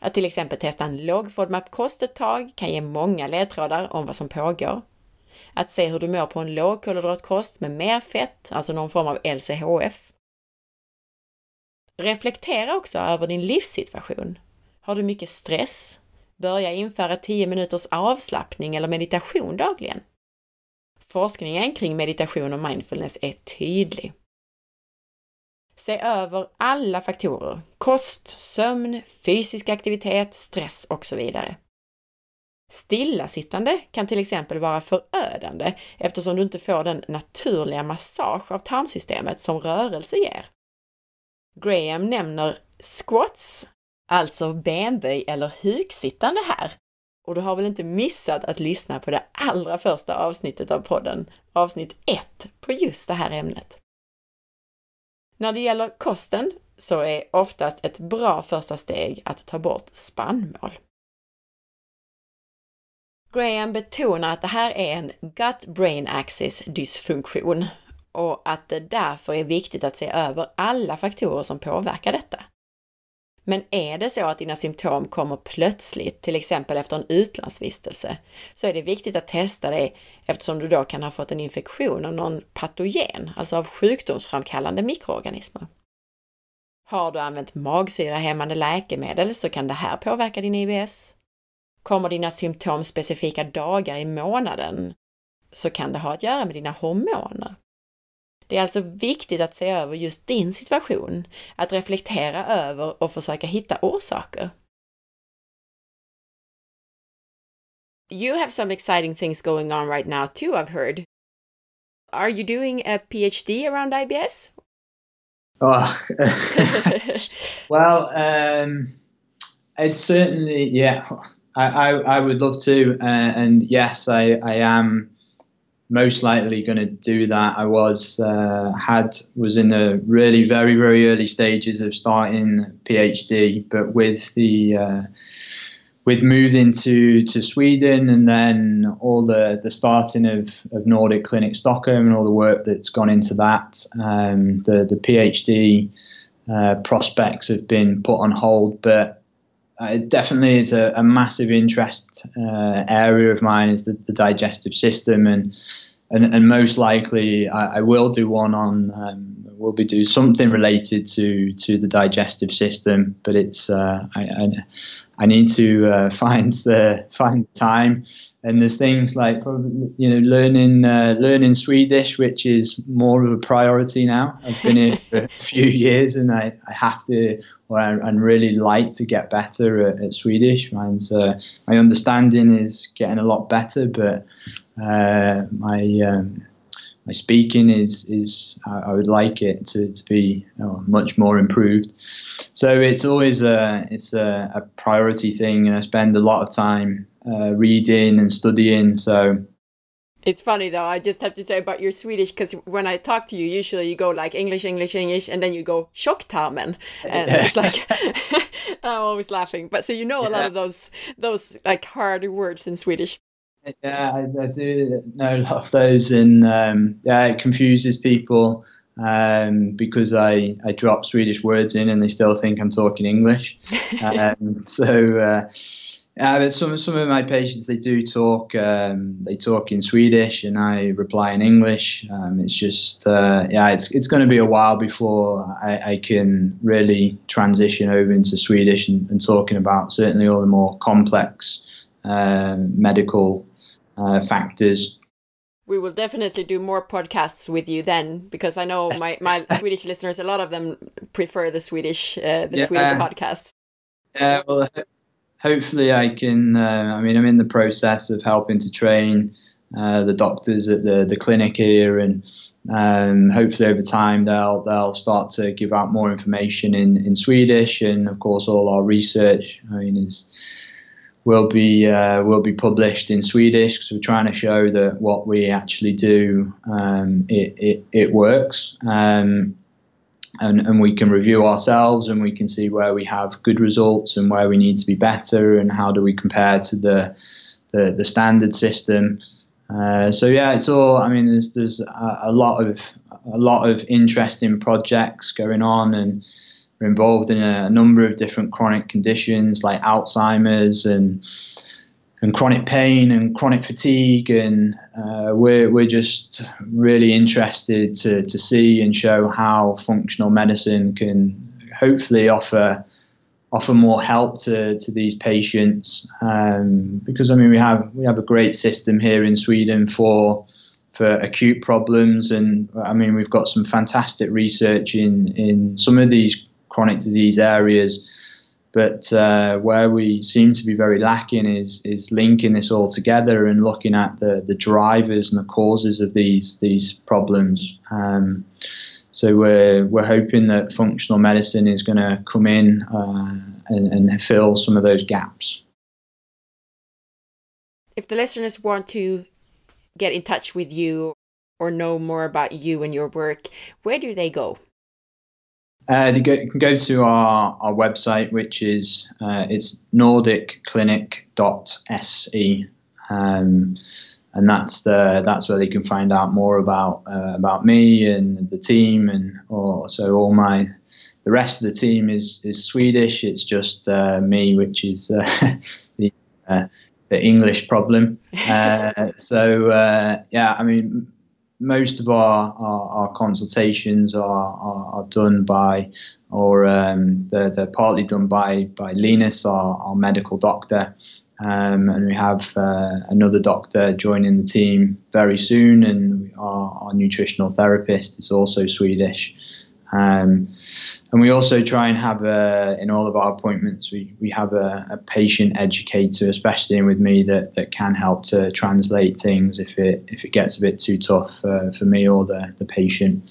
Att till exempel testa en låg FODMAP-kost ett tag kan ge många ledtrådar om vad som pågår. att se hur du mår på en lågkolhydratkost med mer fett, alltså någon form av LCHF. Reflektera också över din livssituation. Har du mycket stress? Börja införa 10 minuters avslappning eller meditation dagligen. Forskningen kring meditation och mindfulness är tydlig. Se över alla faktorer, kost, sömn, fysisk aktivitet, stress och så vidare. Stillasittande kan till exempel vara förödande eftersom du inte får den naturliga massage av tarmsystemet som rörelse ger. Graham nämner squats, alltså benböj eller huksittande här. Och du har väl inte missat att lyssna på det allra första avsnittet av podden, avsnitt 1, på just det här ämnet. När det gäller kosten så är oftast ett bra första steg att ta bort spannmål. Graham betonar att det här är en gut-brain axis dysfunktion och att det därför är viktigt att se över alla faktorer som påverkar detta. Men är det så att dina symptom kommer plötsligt, till exempel efter en utlandsvistelse, så är det viktigt att testa det eftersom du då kan ha fått en infektion av någon patogen, alltså av sjukdomsframkallande mikroorganismer. Har du använt magsyrahämmande läkemedel så kan det här påverka din IBS. Kommer dina symptom specifika dagar i månaden så kan det ha att göra med dina hormoner. Det är alltså viktigt att se över just din situation, att reflektera över och försöka hitta orsaker. You have some exciting things going on right now too, I've heard. Are you doing a PhD around IBS? Oh, well, um, it's certainly, yeah, I, I, I would love to. Uh, and yes, I, I am most likely going to do that. I was uh, had was in the really very very early stages of starting PhD, but with the uh, with moving to, to Sweden and then all the, the starting of, of Nordic Clinic Stockholm and all the work that's gone into that, um, the the PhD uh, prospects have been put on hold, but. Uh, it definitely is a, a massive interest uh, area of mine is the, the digestive system and and, and most likely I, I, will do one on um, will be do something related to to the digestive system but it's uh, I, I, I, need to uh, find the find the time. And there's things like you know learning uh, learning Swedish which is more of a priority now. I've been here for a few years and I, I have to or I, would really like to get better at, at Swedish. Mine's, uh, my understanding is getting a lot better but uh, my um, my speaking is is I, would like it to, to be much more improved. So it's always a it's a, a, priority thing, and I spend a lot of time uh, reading and studying. So it's funny though. I just have to say about your Swedish because when I talk to you, usually you go like English, English, English, and then you go tjocktarmen, and it's like I'm always laughing. But so you know a lot of those those like hard words in Swedish. Yeah, I, I, do know a lot of those, and um, yeah, it confuses people um, because I, I drop Swedish words in and they still think I'm talking English. um, so, uh, yeah, but some some of my patients they do talk um, they talk in Swedish and I reply in English. Um, it's just uh, yeah, it's it's going to be a while before I, I, can really transition over into Swedish and, and talking about certainly all the more complex uh, medical uh, factors. We will definitely do more podcasts with you then, because I know my, my Swedish listeners, a lot of them prefer the Swedish uh, the yeah. Swedish podcasts. Yeah, well, hopefully I can. Uh, I mean, I'm in the process of helping to train uh, the doctors at the the clinic here, and um, hopefully over time they'll they'll start to give out more information in in Swedish, and of course all our research. I mean, is will be uh, will be published in Swedish because we're trying to show that what we actually do um, it, it, it works um, and, and we can review ourselves and we can see where we have good results and where we need to be better and how do we compare to the the, the standard system. Uh, so yeah, it's all. I mean, there's there's a, a lot of a lot of interesting projects going on and are involved in a, number of different chronic conditions like Alzheimer's and and chronic pain and chronic fatigue, and uh, we're we're just really interested to to see and show how functional medicine can hopefully offer offer more help to, to these patients. Um, because I mean we have we have a great system here in Sweden for for acute problems. And I mean we've got some fantastic research in in some of these chronic disease areas but uh, where we seem to be very lacking is is linking this all together and looking at the the drivers and the causes of these these problems. Um, so we're we're hoping that functional medicine is going to come in uh, and, and fill some of those gaps. If the listeners want to get in touch with you or know more about you and your work, where do they go? Uh, you, go, you, can go to our, our website, which is uh, it's nordicclinic.se, um, and that's the that's where they can find out more about uh, about me and the team, and so all my the rest of the team is is Swedish. It's just uh, me, which is uh, the uh, the English problem. so yeah, I mean most of our, our, our consultations are, are, are, done by, or um, they're, they're partly done by, by Linus, our, our medical doctor. Um, and we have uh, another doctor joining the team very soon, and our, our nutritional therapist is also Swedish. Um, and we also try and have a, in all of our appointments, we, we have a, a, patient educator, especially with me, that, that can help to translate things if it if it gets a bit too tough uh, for me or the, the patient.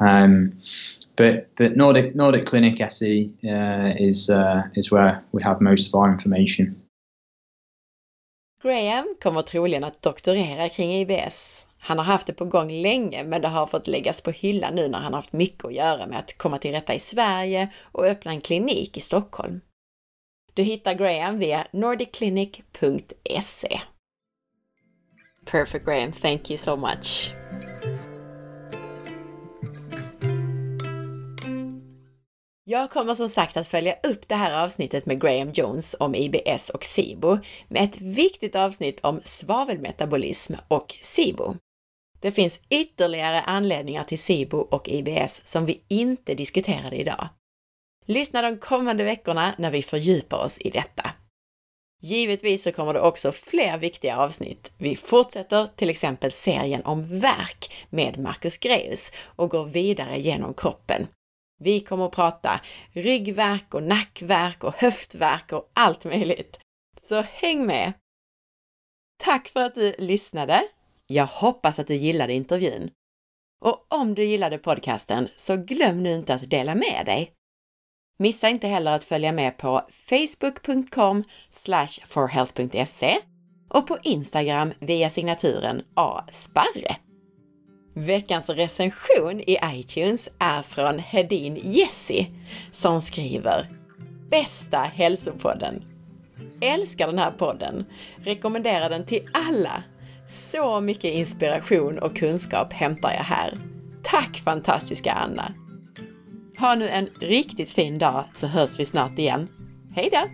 Um, but but Nordic Nordic Clinic SE uh, is uh, is where we have most of our information. Graham kommer troligen att doktorera kring IBS Han har haft det på gång länge, men det har fått läggas på hyllan nu när han haft mycket att göra med att komma till rätta i Sverige och öppna en klinik i Stockholm. Du hittar Graham via nordicclinic.se. Perfect Graham, thank you so much. Jag kommer som sagt att följa upp det här avsnittet med Graham Jones om IBS och SIBO med ett viktigt avsnitt om svavelmetabolism och SIBO. Det finns ytterligare anledningar till SIBO och IBS som vi inte diskuterade idag. Lyssna de kommande veckorna när vi fördjupar oss i detta. Givetvis så kommer det också fler viktiga avsnitt. Vi fortsätter till exempel serien om verk med Marcus Greus och går vidare genom kroppen. Vi kommer att prata ryggverk och nackverk och höftverk och allt möjligt. Så häng med! Tack för att du lyssnade! Jag hoppas att du gillade intervjun. Och om du gillade podcasten så glöm nu inte att dela med dig. Missa inte heller att följa med på facebook.com forhealth.se och på Instagram via signaturen asparre. Veckans recension i iTunes är från Hedin Jessie som skriver Bästa hälsopodden! Älskar den här podden! Rekommenderar den till alla! Så mycket inspiration och kunskap hämtar jag här. Tack fantastiska Anna! Ha nu en riktigt fin dag så hörs vi snart igen. Hej då!